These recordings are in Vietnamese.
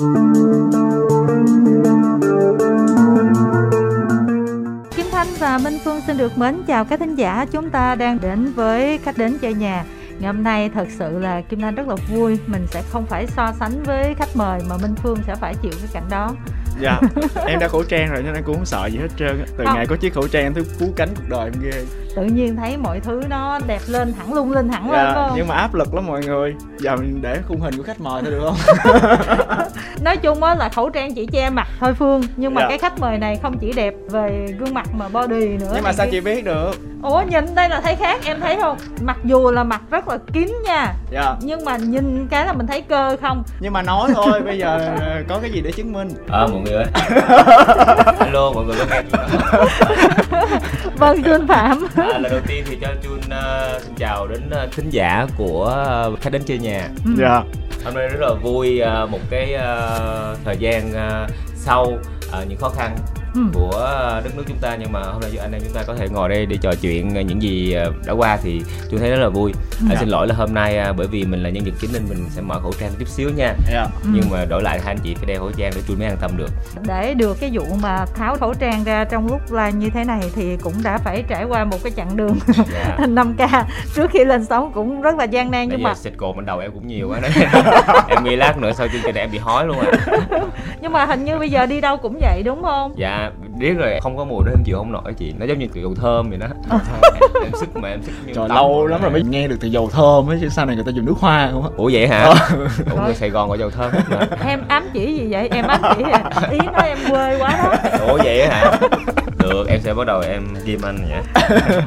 Kim Thanh và Minh Phương xin được mến chào các thính giả. Chúng ta đang đến với khách đến chơi nhà. Ngày hôm nay thật sự là Kim Thanh rất là vui. Mình sẽ không phải so sánh với khách mời mà Minh Phương sẽ phải chịu cái cảnh đó. Dạ em đã khẩu trang rồi nên em cũng không sợ gì hết trơn từ không. ngày có chiếc khẩu trang em thấy cứu cánh cuộc đời em ghê tự nhiên thấy mọi thứ nó đẹp lên hẳn lung linh hẳn dạ, lên không? nhưng mà áp lực lắm mọi người. Giờ mình để khung hình của khách mời thôi được không? Nói chung á là khẩu trang chỉ che mặt thôi phương. Nhưng mà dạ. cái khách mời này không chỉ đẹp về gương mặt mà body nữa nhưng mà sao chị biết được? Ủa nhìn đây là thấy khác em thấy không? Mặc dù là mặt rất là kín nha. Dạ. nhưng mà nhìn cái là mình thấy cơ không? Nhưng mà nói thôi bây giờ có cái gì để chứng minh? Ờ à, mọi người ơi. Hello mọi người có nghe vâng Jun Phạm à, lần đầu tiên thì cho Jun uh, xin chào đến uh, thính giả của uh, khách đến chơi nhà ừ. dạ yeah. hôm nay rất là vui uh, một cái uh, thời gian uh, sau uh, những khó khăn ừ. của đất nước chúng ta nhưng mà hôm nay anh em chúng ta có thể ngồi đây để trò chuyện những gì đã qua thì tôi thấy rất là vui ừ. à, xin lỗi là hôm nay bởi vì mình là nhân vật chính nên mình sẽ mở khẩu trang chút xíu nha yeah. Dạ. ừ. nhưng mà đổi lại hai anh chị phải đeo khẩu trang để tôi mới an tâm được để được cái vụ mà tháo khẩu trang ra trong lúc live như thế này thì cũng đã phải trải qua một cái chặng đường yeah. Dạ. 5k trước khi lên sóng cũng rất là gian nan nhưng mà xịt cồn bên đầu em cũng nhiều quá đấy em nghĩ lát nữa sau chương trình em bị hói luôn à nhưng mà hình như bây giờ đi đâu cũng vậy đúng không dạ biết rồi không có mùi đó em chịu không nổi chị. Nó giống như kiểu dầu thơm vậy đó. Ờ. em, em sức mà em sức như trời lâu lắm rồi mới nghe được từ dầu thơm ấy chứ sau này người ta dùng nước hoa không á. Ủa vậy hả? Ờ. ủa người sài gòn gọi dầu thơm em ám chỉ gì vậy? Em ám chỉ à? ý nói em quê quá đó. Ủa vậy hả được em sẽ bắt đầu em ghim anh nhỉ?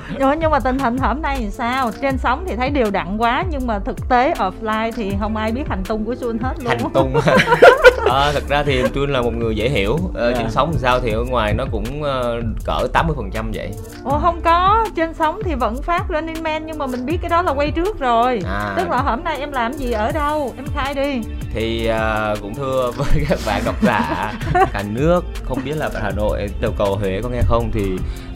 Rồi nhưng mà tình hình hôm nay thì sao? Trên sóng thì thấy đều đặn quá nhưng mà thực tế offline thì không ai biết hành tung của Jun hết luôn. Hành tung à, thật ra thì Jun là một người dễ hiểu. Ờ, yeah. trên sóng thì sao thì ở ngoài nó cũng uh, cỡ 80% phần trăm vậy. Ồ không có. Trên sóng thì vẫn phát Running Man nhưng mà mình biết cái đó là quay trước rồi. À. tức là hôm nay em làm gì ở đâu? Em khai đi. Thì uh, cũng thưa với các bạn độc giả. Cả nước không biết là Hà Nội đầu cầu Huế có nghe không thì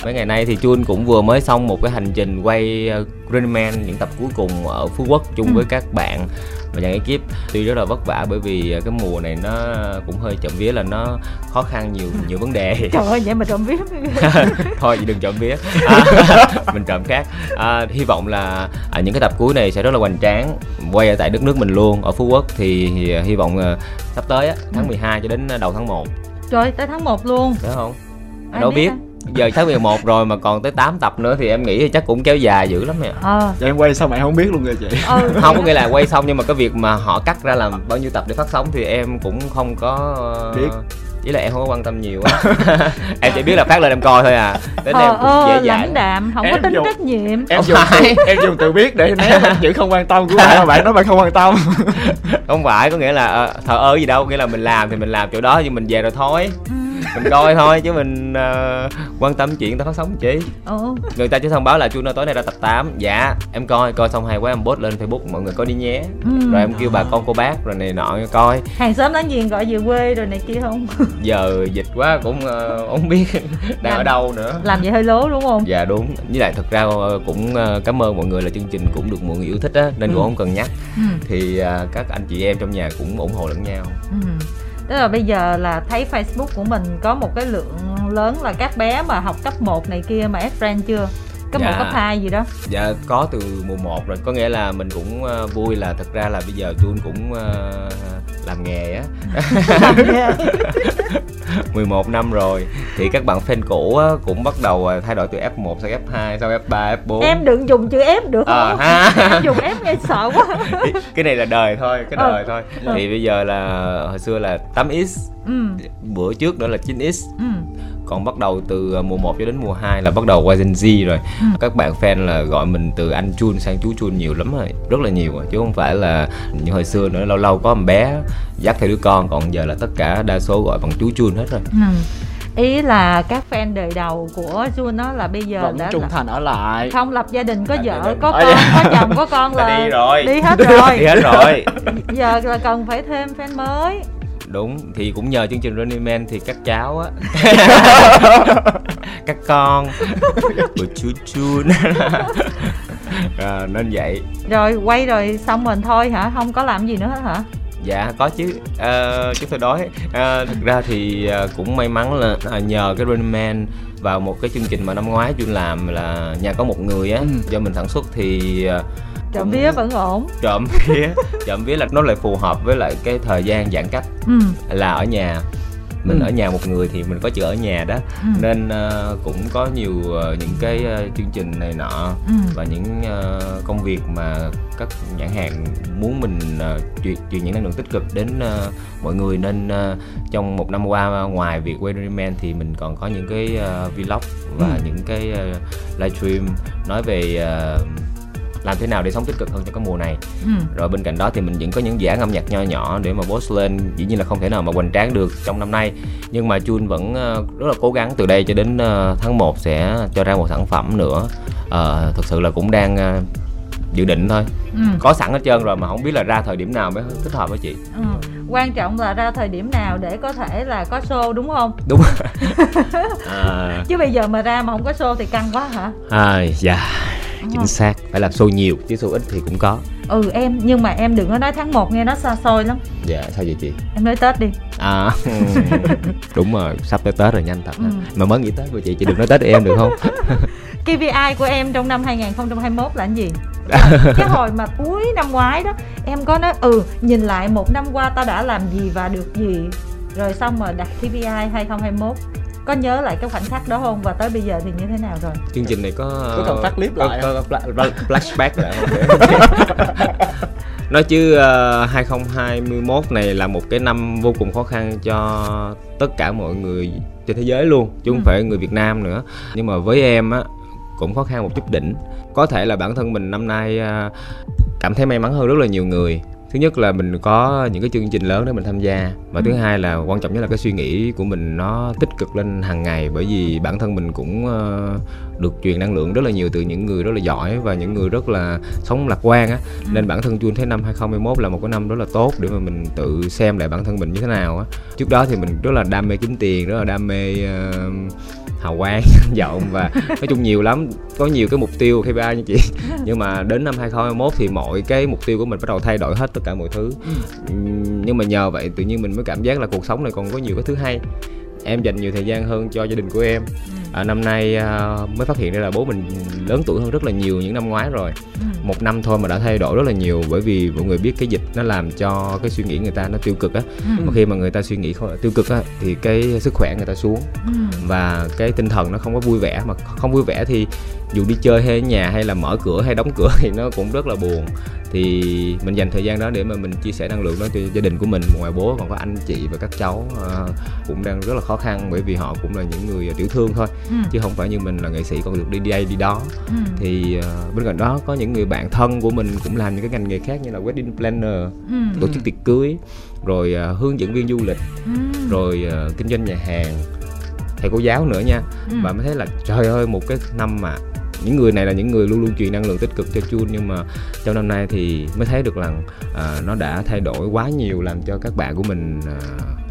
mấy ngày nay thì Chun cũng vừa mới xong một cái hành trình quay uh, Running Man những tập cuối cùng ở Phú Quốc chung ừ. với các bạn và dàn ekip. Tuy rất là vất vả bởi vì cái mùa này nó cũng hơi chậm vía là nó khó khăn nhiều nhiều vấn đề. Trời ơi vậy mà trộm vía. Thôi đừng trộm vía. À, mình trộm khác. À, hy vọng là à, những cái tập cuối này sẽ rất là hoành tráng quay ở tại đất nước mình luôn ở phú quốc. Thì, thì hy vọng uh, sắp tới á, tháng 12 ừ. cho đến đầu tháng 1 trời tới tháng 1 luôn. Phải không Ai đâu biết, biết. giờ tháng 11 rồi mà còn tới 8 tập nữa thì em nghĩ thì chắc cũng kéo dài dữ lắm nè ờ. À. em quay xong mẹ không biết luôn rồi chị. Ừ. không có nghĩa là quay xong nhưng mà cái việc mà họ cắt ra làm bao nhiêu tập để phát sóng thì em cũng không có biết. chỉ là em không có quan tâm nhiều em chỉ biết là phát lên em coi thôi à. Đến ờ, em cũng ờ, dễ dãi đạm không em có tính dùng, trách nhiệm. em dùng từ, em dùng từ biết để né chữ không quan tâm của bạn mà bạn nói bạn không quan tâm. Không phải có nghĩa là uh, thờ ơ gì đâu nghĩa là mình làm thì mình làm chỗ đó nhưng mình về rồi thôi. Ừ mình coi thôi chứ mình uh, quan tâm chuyện người ta phát sóng chi. Ừ. người ta chỉ thông báo là chuông tối nay ra tập 8 dạ em coi coi xong hay quá em post lên facebook mọi người coi đi nhé. Ừ. rồi em kêu bà con cô bác rồi này nọ coi. Hàng xóm láng giềng gọi về quê rồi này kia không? Giờ dịch quá cũng uh, không biết đang làm, ở đâu nữa. làm vậy hơi lố đúng không? Dạ đúng. Với lại thật ra ờ, cũng cảm ơn mọi người là chương trình cũng được mọi người yêu thích á nên ừ. cũng không cần nhắc. Ừ. thì uh, các anh chị em trong nhà cũng ủng hộ lẫn nhau. Ừ tức là bây giờ là thấy facebook của mình có một cái lượng lớn là các bé mà học cấp 1 này kia mà add friend chưa? Cấp dạ. 1, cấp 2 gì đó. Dạ có từ mùa 1 rồi. Có nghĩa là mình cũng uh, vui là thật ra là bây giờ Jun cũng uh, làm nghề á. 11 năm rồi. Thì các bạn fan cũ á, cũng bắt đầu thay đổi từ F1 sang F2 sau F3 F4 em đừng dùng chữ F được à, không? ha. em dùng F nghe sợ quá. Cái này là đời thôi cái đời ừ. thôi. Ừ. thì bây giờ là hồi xưa là 8x ừ. bữa trước nữa là 9x ừ còn bắt đầu từ à, mùa 1 cho đến mùa 2 là bắt đầu qua Gen Z rồi. Ừ. các bạn fan là gọi mình từ anh Chun sang chú Chun nhiều lắm rồi rất là nhiều rồi chứ không phải là như hồi xưa nữa lâu lâu có một bé dắt theo đứa con còn giờ là tất cả đa số gọi bằng chú Chun hết rồi. Ừ. Ý là các fan đời đầu của Jun nó là bây giờ vẫn đã trung thành ở lại. không lập gia đình có à, vợ có con có chồng có con là đi rồi. đi hết rồi. Đi hết rồi. Giờ là cần phải thêm fan mới đúng thì cũng nhờ chương trình Running Man thì các cháu á. Các con. Của chú chú à, nên vậy. Rồi quay rồi xong mình thôi hả? Không có làm gì nữa hết hả? Dạ có chứ. Uh, chúng tôi đói. Uh, thực ra thì uh, cũng may mắn là uh, nhờ cái Running Man vào một cái chương trình mà năm ngoái chuyên làm là nhà có một người á ừ. do mình sản xuất thì uh, trộm vía vẫn ổn trộm vía trộm vía là nó lại phù hợp với lại cái thời gian giãn cách ừ. là ở nhà mình ừ. ở nhà một người thì mình có chữ ở nhà đó ừ. nên uh, cũng có nhiều uh, những cái uh, chương trình này nọ ừ. và những uh, công việc mà các nhãn hàng muốn mình uh, truyền truyền những năng lượng tích cực đến uh, mọi người nên uh, trong một năm qua ngoài việc quay Man thì mình còn có những cái uh, vlog và ừ. những cái uh, livestream nói về uh, làm thế nào để sống tích cực hơn cho cái mùa này. Ừ. rồi bên cạnh đó thì mình vẫn có những giải âm nhạc nho nhỏ để mà post lên dĩ nhiên là không thể nào mà hoành tráng được trong năm nay. Nhưng mà Jun vẫn ờ, rất là cố gắng từ đây cho đến ờ, tháng 1 sẽ cho ra một sản phẩm nữa. Uh, thực sự là cũng đang dự định thôi. Ừ. có sẵn hết trơn rồi mà không biết là ra thời điểm nào mới thích hợp với chị. Ừ. quan trọng là ra thời điểm nào để có thể là có show đúng không? Đúng à... chứ bây giờ mà ra mà không có show thì căng quá hả? À dạ chính xác. Phải làm show nhiều chứ show ít thì cũng có. Ừ em nhưng mà em đừng có nói tháng 1 nghe nó xa xôi lắm. Dạ sao vậy chị? Em nói tết đi. À đúng rồi sắp tới tết rồi nhanh thật ừ. mà mới nghĩ tết của chị chị đừng nói tết em được không? KPI của em trong năm 2021 là cái gì? Cái hồi mà cuối năm ngoái đó em có nói ừ nhìn lại một năm qua ta đã làm gì và được gì. Rồi xong rồi đặt KPI 2021 có nhớ lại cái khoảnh khắc đó không? Và tới bây giờ thì như thế nào rồi? Chương trình này có có cần phát clip lại có, có, có flashback lại nói chứ uh, 2021 này là một cái năm vô cùng khó khăn cho tất cả mọi người trên thế giới luôn chứ không ừ. phải người Việt Nam nữa. Nhưng mà với em á cũng khó khăn một chút đỉnh. Có thể là bản thân mình năm nay uh, cảm thấy may mắn hơn rất là nhiều người thứ nhất là mình có những cái chương trình lớn để mình tham gia và ừ. thứ hai là quan trọng nhất là cái suy nghĩ của mình nó tích cực lên hàng ngày bởi vì bản thân mình cũng uh, được truyền năng lượng rất là nhiều từ những người rất là giỏi và những người rất là sống lạc quan á ừ. nên bản thân chuông thấy năm 2021 là một cái năm rất là tốt để mà mình tự xem lại bản thân mình như thế nào á trước đó thì mình rất là đam mê kiếm tiền rất là đam mê uh, hào quang vọng và nói chung nhiều lắm có nhiều cái mục tiêu KPI như chị nhưng mà đến năm 2021 thì mọi cái mục tiêu của mình bắt đầu thay đổi hết tất cả mọi thứ. Ừ. nhưng mà nhờ vậy tự nhiên mình mới cảm giác là cuộc sống này còn có nhiều cái thứ hay. Em dành nhiều thời gian hơn cho gia đình của em. Ừ. à, năm nay à, mới phát hiện ra là bố mình lớn tuổi hơn rất là nhiều những năm ngoái rồi. Ừ. một năm thôi mà đã thay đổi rất là nhiều bởi vì mọi người biết cái dịch nó làm cho cái suy nghĩ người ta nó tiêu cực á. Mà khi mà người ta suy nghĩ tiêu cực á thì cái sức khỏe người ta xuống. Và cái tinh thần nó không có vui vẻ. Mà không vui vẻ thì dù đi chơi hay ở nhà hay là mở cửa hay đóng cửa thì nó cũng rất là buồn thì mình dành thời gian đó để mà mình chia sẻ năng lượng đó cho gia đình của mình ngoài bố còn có anh chị và các cháu uh, cũng đang rất là khó khăn bởi vì họ cũng là những người tiểu thương thôi ừ. chứ không phải như mình là nghệ sĩ còn được đi đây đi đó ừ. thì uh, bên cạnh đó có những người bạn thân của mình cũng làm những cái ngành nghề khác như là wedding planner ừ. tổ chức tiệc cưới rồi uh, hướng dẫn viên du lịch ừ. rồi uh, kinh doanh nhà hàng thầy cô giáo nữa nha ừ. và mới thấy là trời ơi một cái năm mà những người này là những người luôn luôn truyền năng lượng tích cực cho Chun nhưng mà trong năm nay thì mới thấy được rằng à, nó đã thay đổi quá nhiều làm cho các bạn của mình à,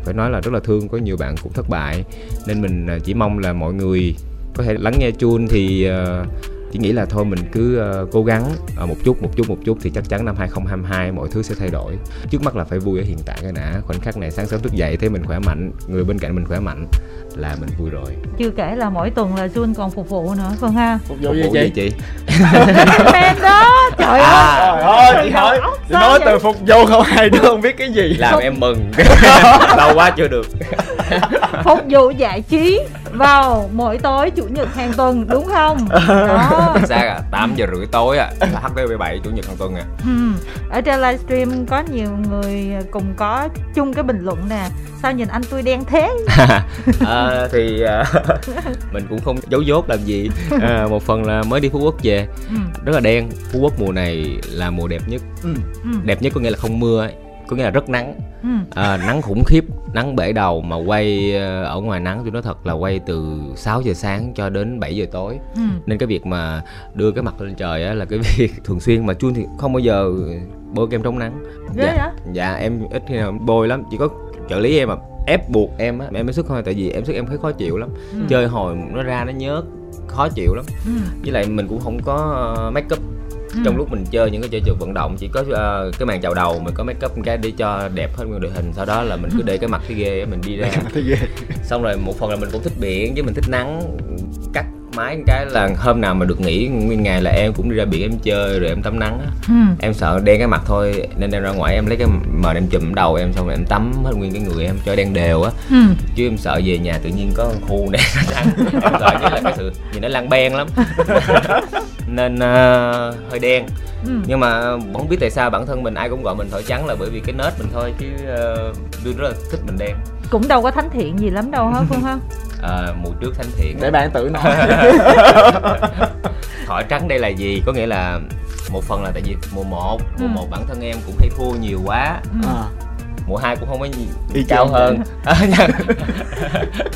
phải nói là rất là thương. Có nhiều bạn cũng thất bại. Nên mình à, chỉ mong là mọi người có thể lắng nghe Chun thì à, chỉ nghĩ là thôi mình cứ uh, cố gắng uh, một chút một chút một chút thì chắc chắn năm 2022 mọi thứ sẽ thay đổi. Trước mắt là phải vui ở hiện tại cái đã khoảnh khắc này sáng sớm thức dậy thấy mình khỏe mạnh người bên cạnh mình khỏe mạnh là mình vui rồi. Chưa kể là mỗi tuần là Jun còn phục vụ nữa Vâng ha phục vụ gì chị? chị? Men đó trời à, ơi. trời ơi chị hỏi. nói từ phục vụ không ai đứa không biết cái gì. Làm phục... em mừng. Lâu quá chưa được. Phục vụ giải trí vào mỗi tối chủ nhật hàng tuần đúng không? Đó. Chính xác à 8 giờ rưỡi tối à là HTV7 chủ nhật hàng tuần à. Ừ. ở trên livestream có nhiều người cùng có chung cái bình luận nè sao nhìn anh tôi đen thế? À, thì à, mình cũng không giấu dốt làm gì. À, một phần là mới đi phú quốc về ừ. rất là đen. Phú quốc mùa này là mùa đẹp nhất. Ừ. đẹp nhất có nghĩa là không mưa ấy có nghĩa là rất nắng. Ừ. à, nắng khủng khiếp nắng bể đầu mà quay ờ, ở ngoài nắng tôi nói thật là quay từ 6 giờ sáng cho đến 7 giờ tối. Ừ. nên cái việc mà đưa cái mặt lên trời á là cái việc thường xuyên mà chuông thì không bao giờ bôi kem chống nắng. Ghê dạ, dạ em ít khi nào bôi lắm. Chỉ có trợ lý em mà ép buộc em á em mới sức thôi tại vì em sức em thấy khó chịu lắm. Ừ. chơi hồi nó ra nó nhớt khó chịu lắm. Ừ. với lại mình cũng không có make up ừ. trong lúc mình chơi những cái chơi trượt vận động chỉ có uh, cái màn chào đầu mình có make up cái để cho đẹp hết nguyên đội hình sau đó là mình cứ để cái mặt thấy ghê mình đi ra xong rồi một phần là mình cũng thích biển với mình thích nắng cắt máy cái là hôm nào mà được nghỉ nguyên ngày là em cũng đi ra biển em chơi rồi em tắm nắng á ừ. em sợ đen cái mặt thôi nên em ra ngoài em lấy cái mờ em chùm đầu em xong rồi em tắm hết nguyên cái người em cho đen đều á ừ. chứ em sợ về nhà tự nhiên có khu đen trắng sợ như là cái sự nhìn nó lan ben lắm nên uh, hơi đen ừ. nhưng mà không biết tại sao bản thân mình ai cũng gọi mình thổi trắng là bởi vì cái nết mình thôi chứ uh, rất là thích mình đen cũng đâu có thánh thiện gì lắm đâu hả phương hả à, mùa trước thánh thiện để bạn tự nói thỏi trắng đây là gì có nghĩa là một phần là tại vì mùa 1 mùa ừ. 1 bản thân em cũng hay thua nhiều quá ừ. à. mùa 2 cũng không có gì cao hơn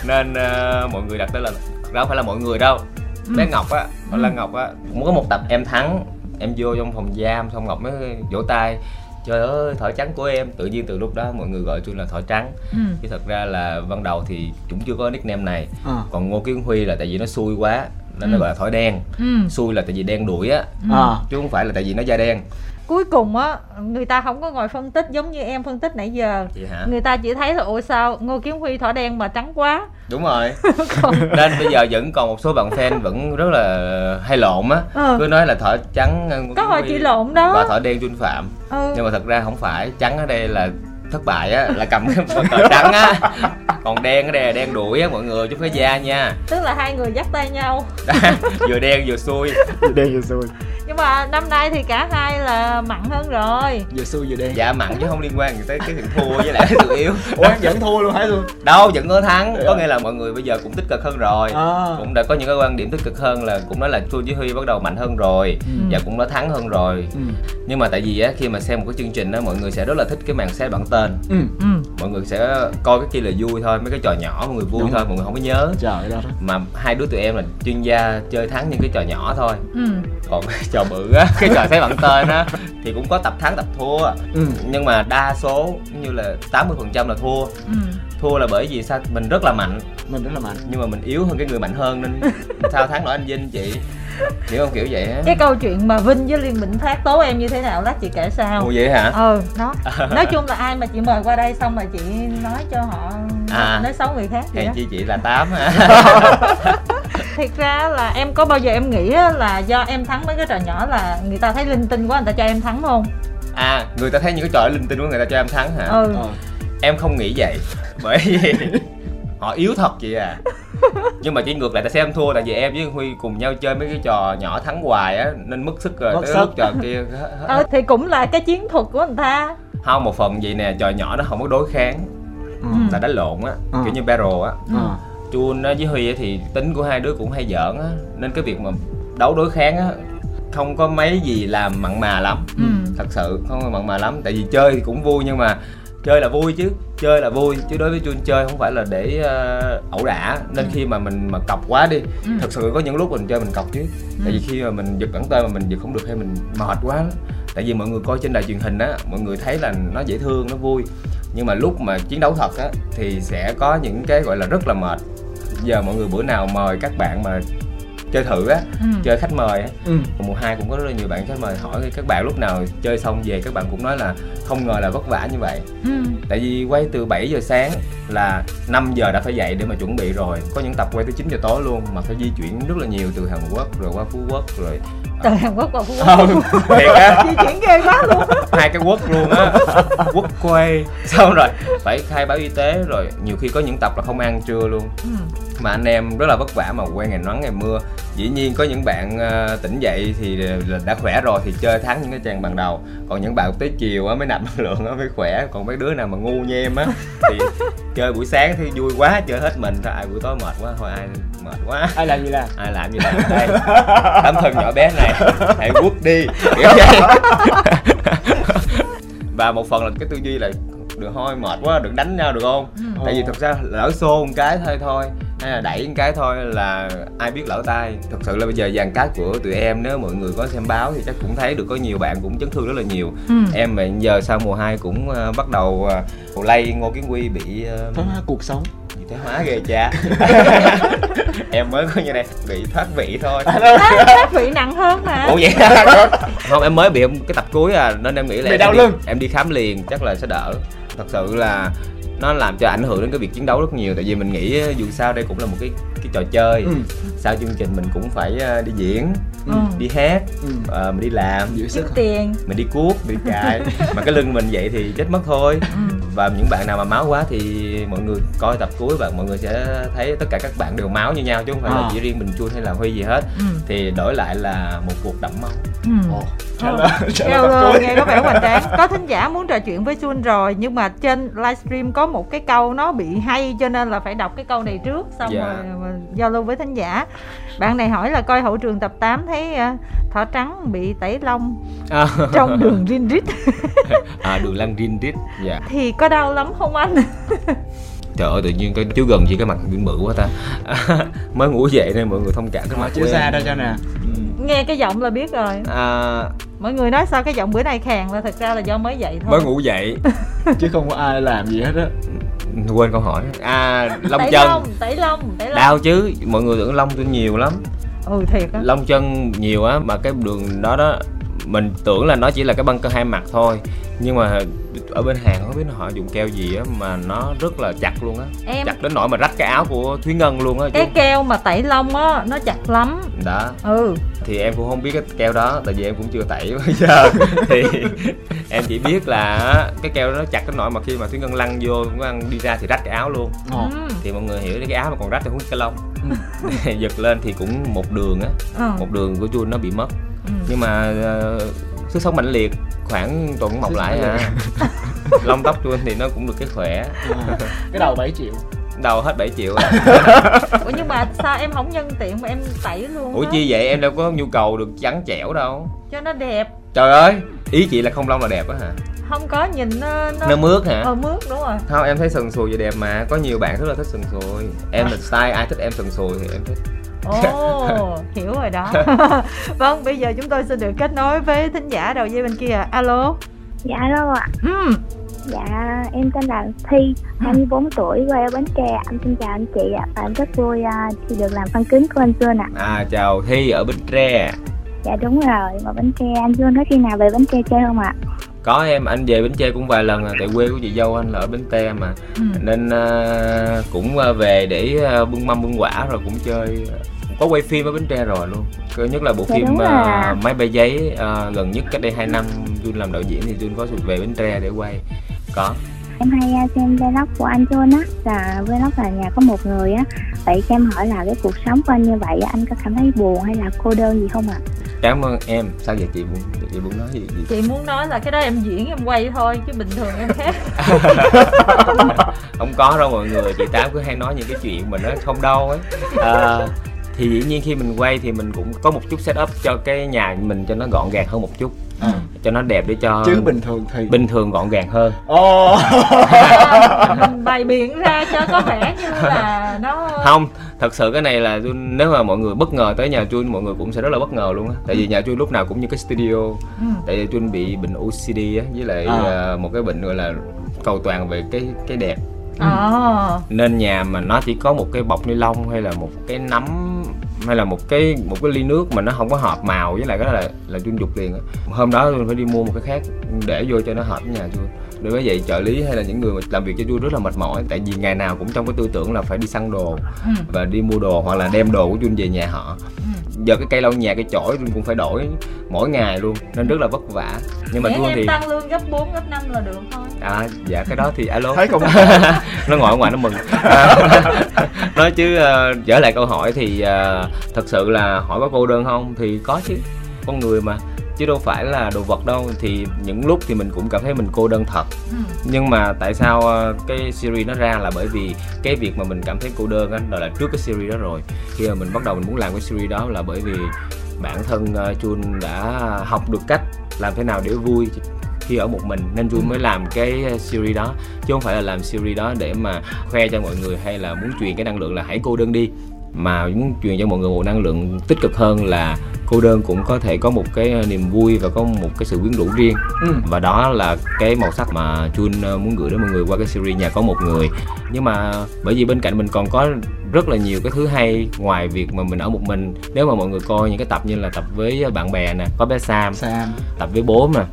nên uh, mọi người đặt tên là đó phải là mọi người đâu. Bé ngọc á ừ. là ngọc á cũng có một tập em thắng em vô trong phòng giam xong ngọc mới vỗ tay trời ơi thỏi trắng của em tự nhiên từ lúc đó mọi người gọi tôi là thỏi trắng ừ. chứ thật ra là ban đầu thì chúng chưa có nickname này à. còn ngô kiến huy là tại vì nó xui quá nên ừ. nó gọi là thỏi đen ừ. xui là tại vì đen đuổi á ừ. à. chứ không phải là tại vì nó da đen cuối cùng á người ta không có ngồi phân tích giống như em phân tích nãy giờ. Vậy hả? người ta chỉ thấy là ôi sao ngô kiến huy thỏ đen mà trắng quá. Đúng rồi. Nên bây giờ vẫn còn một số bạn fan vẫn rất là hay lộn á. Ừ. cứ nói là thỏ trắng có hồi chị lộn đó. và thỏ đen trinh phạm. Ừ. nhưng mà thật ra không phải trắng ở đây là thất bại á là cầm cái tờ trắng á. Còn đen ở đây là đen đuổi á mọi người chứ phải da nha. Tức là hai người dắt tay nhau. Vừa đen vừa xui. Vừa đen vừa xui mà năm nay thì cả hai là mặn hơn rồi vừa xui vừa đen dạ mặn chứ không liên quan gì tới cái chuyện thua với lại sự yếu ủa vẫn thua luôn hả luôn đâu vẫn có thắng có nghĩa là mọi người bây giờ cũng tích cực hơn rồi à. cũng đã có những cái quan điểm tích cực hơn là cũng nói là Chu Chí Huy bắt đầu mạnh hơn rồi ừ. và cũng đã thắng hơn rồi ừ. nhưng mà tại vì á khi mà xem một cái chương trình đó mọi người sẽ rất là thích cái màn xét bản tên ừ. Ừ. mọi người sẽ coi cái kia là vui thôi mấy cái trò nhỏ mọi người vui Đúng. thôi mọi người không có nhớ Trời đó. mà hai đứa tụi em là chuyên gia chơi thắng những cái trò nhỏ thôi ừ. còn trò bự á cái trò xét bản tên á thì cũng có tập thắng tập thua ừ. nhưng mà đa số như là 80% phần trăm là thua ừ. Thua là bởi vì sao? Mình rất là mạnh. Mình rất là mạnh. Nhưng mà mình yếu hơn cái người mạnh hơn nên sao thắng nổi anh vinh chị? Hiểu không? Kiểu vậy á. Cái câu chuyện mà vinh với liên bình phát tố em như thế nào lát chị kể sao. Ồ vậy hả? Ừ đó. Nói chung là ai mà chị mời qua đây xong mà chị nói cho họ à, nói xấu người khác vậy đó. chị chị là tám hả thiệt ra là em có bao giờ em nghĩ là do em thắng mấy cái trò nhỏ là người ta thấy linh tinh quá người ta cho em thắng không? À người ta thấy những cái trò linh tinh quá người ta cho em thắng hả? Ừ. ừ. Em không nghĩ vậy bởi vì họ yếu thật chị à nhưng mà chỉ ngược lại tại sao em thua tại vì em với huy cùng nhau chơi mấy cái trò nhỏ thắng hoài á nên mất sức rồi mất sức trò kia ờ, thì cũng là cái chiến thuật của người ta không một phần gì nè trò nhỏ nó không có đối kháng ừ. là đánh lộn á ừ. kiểu như battle á ừ. chuông với huy thì tính của hai đứa cũng hay giỡn á nên cái việc mà đấu đối kháng á không có mấy gì làm mặn mà lắm ừ. thật sự không có mặn mà lắm tại vì chơi thì cũng vui nhưng mà chơi là vui chứ chơi là vui chứ đối với chuông chơi không phải là để uh, ẩu đả nên ừ. khi mà mình mà cọc quá đi ừ. thật sự có những lúc mình chơi mình cọc chứ ừ. tại vì khi mà mình giật bản tên mà mình giật không được hay mình mệt quá tại vì mọi người coi trên đài truyền hình á mọi người thấy là nó dễ thương nó vui nhưng mà lúc mà chiến đấu thật á thì sẽ có những cái gọi là rất là mệt giờ mọi người bữa nào mời các bạn mà chơi thử á ừ. chơi khách mời á. Ừ. còn mùa hai cũng có rất là nhiều bạn khách mời hỏi các bạn lúc nào chơi xong về các bạn cũng nói là không ngờ là vất vả như vậy. Ừ. tại vì quay từ 7 giờ sáng là 5 giờ đã phải dậy để mà chuẩn bị rồi. Có những tập quay tới 9 giờ tối luôn mà phải di chuyển rất là nhiều từ Hàn Quốc rồi qua Phú Quốc rồi từ Hàn Quốc qua Phú Quốc. Không thiệt á. Di chuyển ghê quá luôn. Hai cái quốc luôn á. Quốc quay xong rồi phải khai báo y tế rồi. Nhiều khi có những tập là không ăn trưa luôn. Ừ. mà anh em rất là vất vả mà quen ngày nắng ngày mưa. Dĩ nhiên có những bạn uh, tỉnh dậy thì đã khỏe rồi thì chơi thắng những cái trang ban đầu. Còn những bạn tới chiều á mới nạp năng lượng á mới khỏe. Còn mấy đứa nào mà ngu nhem á thì chơi buổi sáng thì vui quá chơi hết mình thôi. Ai buổi tối mệt quá thôi ai mệt quá. Ai làm gì làm? Ai làm gì làm đây? Tấm thân nhỏ bé này hãy quất đi. Kiểu vậy và một phần là cái tư duy là được thôi mệt quá đừng đánh nhau được không? Ừ. tại vì thật ra lỡ xô một cái thôi thôi hay là đẩy một cái thôi là ai biết lỡ tay thật sự là bây giờ dàn cát của tụi em nếu mọi người có xem báo thì chắc cũng thấy được có nhiều bạn cũng chấn thương rất là nhiều. Ừ. em mà giờ sau mùa 2 cũng uh, bắt đầu uh, lay ngô kiến quy bị uh, phá cuộc sống. trẻ hóa ghê cha. Em mới có như này bị thoát vị thôi. Thoát vị nặng hơn mà. Ủa vậy không em mới bị cái tập cuối à nên em nghĩ là bị em đau đi, lưng. em đi khám liền chắc là sẽ đỡ. Thật sự là nó làm cho ảnh hưởng đến cái việc chiến đấu rất nhiều tại vì mình nghĩ dù sao đây cũng là một cái cái trò chơi ừ. sau chương trình mình cũng phải đi diễn ừ. đi hát ừ. uh, mình đi làm giữ sức tiền mình đi cuốc đi cài mà cái lưng mình vậy thì chết mất thôi ừ. Và những bạn nào mà máu quá thì mọi người coi tập cuối và mọi người sẽ thấy tất cả các bạn đều máu như nhau chứ không phải à. là chỉ riêng mình chun hay là huy gì hết ừ. thì đổi lại là một cuộc đẫm máu ừ. oh. Treo luôn, nghe có vẻ hoành tráng Có thính giả muốn trò chuyện với Jun rồi Nhưng mà trên livestream có một cái câu nó bị hay Cho nên là phải đọc cái câu này trước Xong. Dạ. rồi giao lưu với thính giả Bạn này hỏi là coi hậu trường tập 8 Thấy uh, thỏ trắng bị tẩy lông à. Trong đường rin rít À đường lăn rin rít dạ. Thì có đau lắm không anh? trời ơi tự nhiên cái chú gần gì cái mặt bị bự quá ta. Mới ngủ dậy nên mọi người thông cảm cái mặt chiếu xa đây cho nè. Ừ. nghe cái giọng là biết rồi. À... mọi người nói sao cái giọng bữa nay khàn là thật ra là do mới dậy thôi. Mới ngủ dậy. Chứ không có ai làm gì hết á. Quên câu hỏi. À lông tẩy chân. lông, tẩy lông tẩy lông. Đau chứ. Mọi người tưởng lông tôi nhiều lắm. Ừ thiệt á. Lông chân nhiều á mà cái đường đó đó mình tưởng là nó chỉ là cái băng cơ hai mặt thôi. Nhưng mà ở bên hàng không biết họ dùng keo gì á mà nó rất là chặt luôn á. Em... chặt đến nỗi mà rách cái áo của thúy ngân luôn á cái chứ. keo mà tẩy lông á nó chặt lắm. Đó. Ừ. Thì em cũng không biết cái keo đó tại vì em cũng chưa tẩy bây giờ. Thì em chỉ biết là cái keo đó nó chặt đến nỗi mà khi mà thúy ngân lăn vô ngân đi ra thì rách cái áo luôn. Ừ. thì mọi người hiểu cái áo mà còn rách thì không cái lông. Ừ. giật lên thì cũng một đường á. Ừ. một đường của chun nó bị mất ừ. nhưng mà uh, sức sống mạnh liệt khoảng tuần mọc lại à. Lông tóc chun thì nó cũng được cái khỏe. À, cái đầu 7 triệu. Đầu hết 7 triệu à. Ủa nhưng mà sao em không nhân tiện mà em tẩy luôn Ủa chi vậy? Em đâu có nhu cầu được trắng trẻo đâu. Cho nó đẹp. Trời ơi Ý chị là không lông là đẹp á hả? Không có nhìn nó nó, nó mướt hả? Ờ mướt đúng rồi. Không em thấy sần sùi vậy đẹp mà. Có nhiều bạn rất là thích sần sùi. Em à. là style ai thích em sần sùi thì em thích Ồ, oh, hiểu rồi đó. Vâng, bây giờ chúng tôi xin được kết nối với thính giả đầu dây bên kia. Alo. Dạ, alo ạ. Ừ. Dạ, em tên là Thi, 24 ừ. tuổi, quê ở Bến Tre. Anh xin chào anh chị ạ. Và em rất vui uh, khi được làm fan kính của anh Xuân ạ. À, chào Thi ở Bến Tre. Dạ đúng rồi, mà Bến Tre, anh Xuân có khi nào về Bến Tre chơi không ạ? Có em anh về bến tre cũng vài lần à tại quê của chị dâu anh là ở bến tre mà. Ừ. nên uh, cũng uh, về để uh, bưng mâm bưng quả rồi cũng chơi có quay phim ở bến tre rồi luôn. Cơ nhất là bộ dạ, phim uh, máy bay giấy uh, gần nhất cách đây 2 năm Jun làm đạo diễn thì Jun có về bến tre để quay. Có em hay xem vlog của anh John á. Là vlog là nhà có một người á. Vậy cho em hỏi là cái cuộc sống của anh như vậy anh có cảm thấy buồn hay là cô đơn gì không ạ? À? cảm ơn em. Sao vậy chị muốn chị muốn nói gì, gì chị muốn nói là cái đó em diễn em quay thôi chứ bình thường em khác. Không có đâu mọi người. Chị tám cứ hay nói những cái chuyện mình nó không đâu ấy. À, thì dĩ nhiên khi mình quay thì mình cũng có một chút setup cho cái nhà mình cho nó gọn gàng hơn một chút ừ. cho nó đẹp để cho chứ bình thường thì bình thường gọn gàng hơn ồ oh. mình bày biện ra cho có vẻ như là nó không thật sự cái này là nếu mà mọi người bất ngờ tới nhà Jun mọi người cũng sẽ rất là bất ngờ luôn á tại vì nhà Jun lúc nào cũng như cái studio ừ. tại vì Jun bị bệnh OCD á với lại à. một cái bệnh gọi là cầu toàn về cái cái đẹp à. nên nhà mà nó chỉ có một cái bọc ni lông hay là một cái nắm hay là một cái một cái ly nước mà nó không có hợp màu với lại cái đó là là chuyên dục liền á hôm đó tôi phải đi mua một cái khác để vô cho nó hợp với nhà tôi đối với vậy trợ lý hay là những người mà làm việc cho tôi rất là mệt mỏi tại vì ngày nào cũng trong cái tư tưởng là phải đi săn đồ ừ. và đi mua đồ hoặc là đem đồ của Jun về nhà họ ừ. Giờ cái cây lau nhà cái chổi Jun cũng phải đổi mỗi ngày luôn nên rất là vất vả. Nhưng mà Jun thì tăng lương gấp 4, gấp 5 là được thôi. À dạ cái đó thì alo. Thấy không? Nó ngồi ở ngoài nó mừng. À, nói chứ uh, trở lại câu hỏi thì uh, thật sự là hỏi có cô đơn không? Thì có chứ con người mà chứ đâu phải là đồ vật đâu thì những lúc thì mình cũng cảm thấy mình cô đơn thật. Ừ. nhưng mà tại sao ờ, cái series nó ra là bởi vì cái việc mà mình cảm thấy cô đơn á là trước cái series đó rồi. Khi mà mình bắt đầu mình muốn làm cái series đó là bởi vì bản thân Chun đã học được cách làm thế nào để vui khi ở một mình. Nên Jun mới làm cái series đó chứ không phải là làm series đó để mà khoe cho mọi người hay là muốn truyền cái năng lượng là hãy cô đơn đi. Mà muốn truyền cho mọi người một năng lượng tích cực hơn là cô đơn cũng có thể có một cái ờ, niềm vui và có một cái sự quyến rũ riêng ừ. và đó là cái màu sắc mà Jun ờ, muốn gửi đến mọi người qua cái series nhà có một người nhưng mà bởi vì bên cạnh mình còn có rất là nhiều cái thứ hay ngoài việc mà mình ở một mình nếu mà mọi người coi những cái tập như là tập với bạn bè nè có bé Sam, Sam. tập với bố mà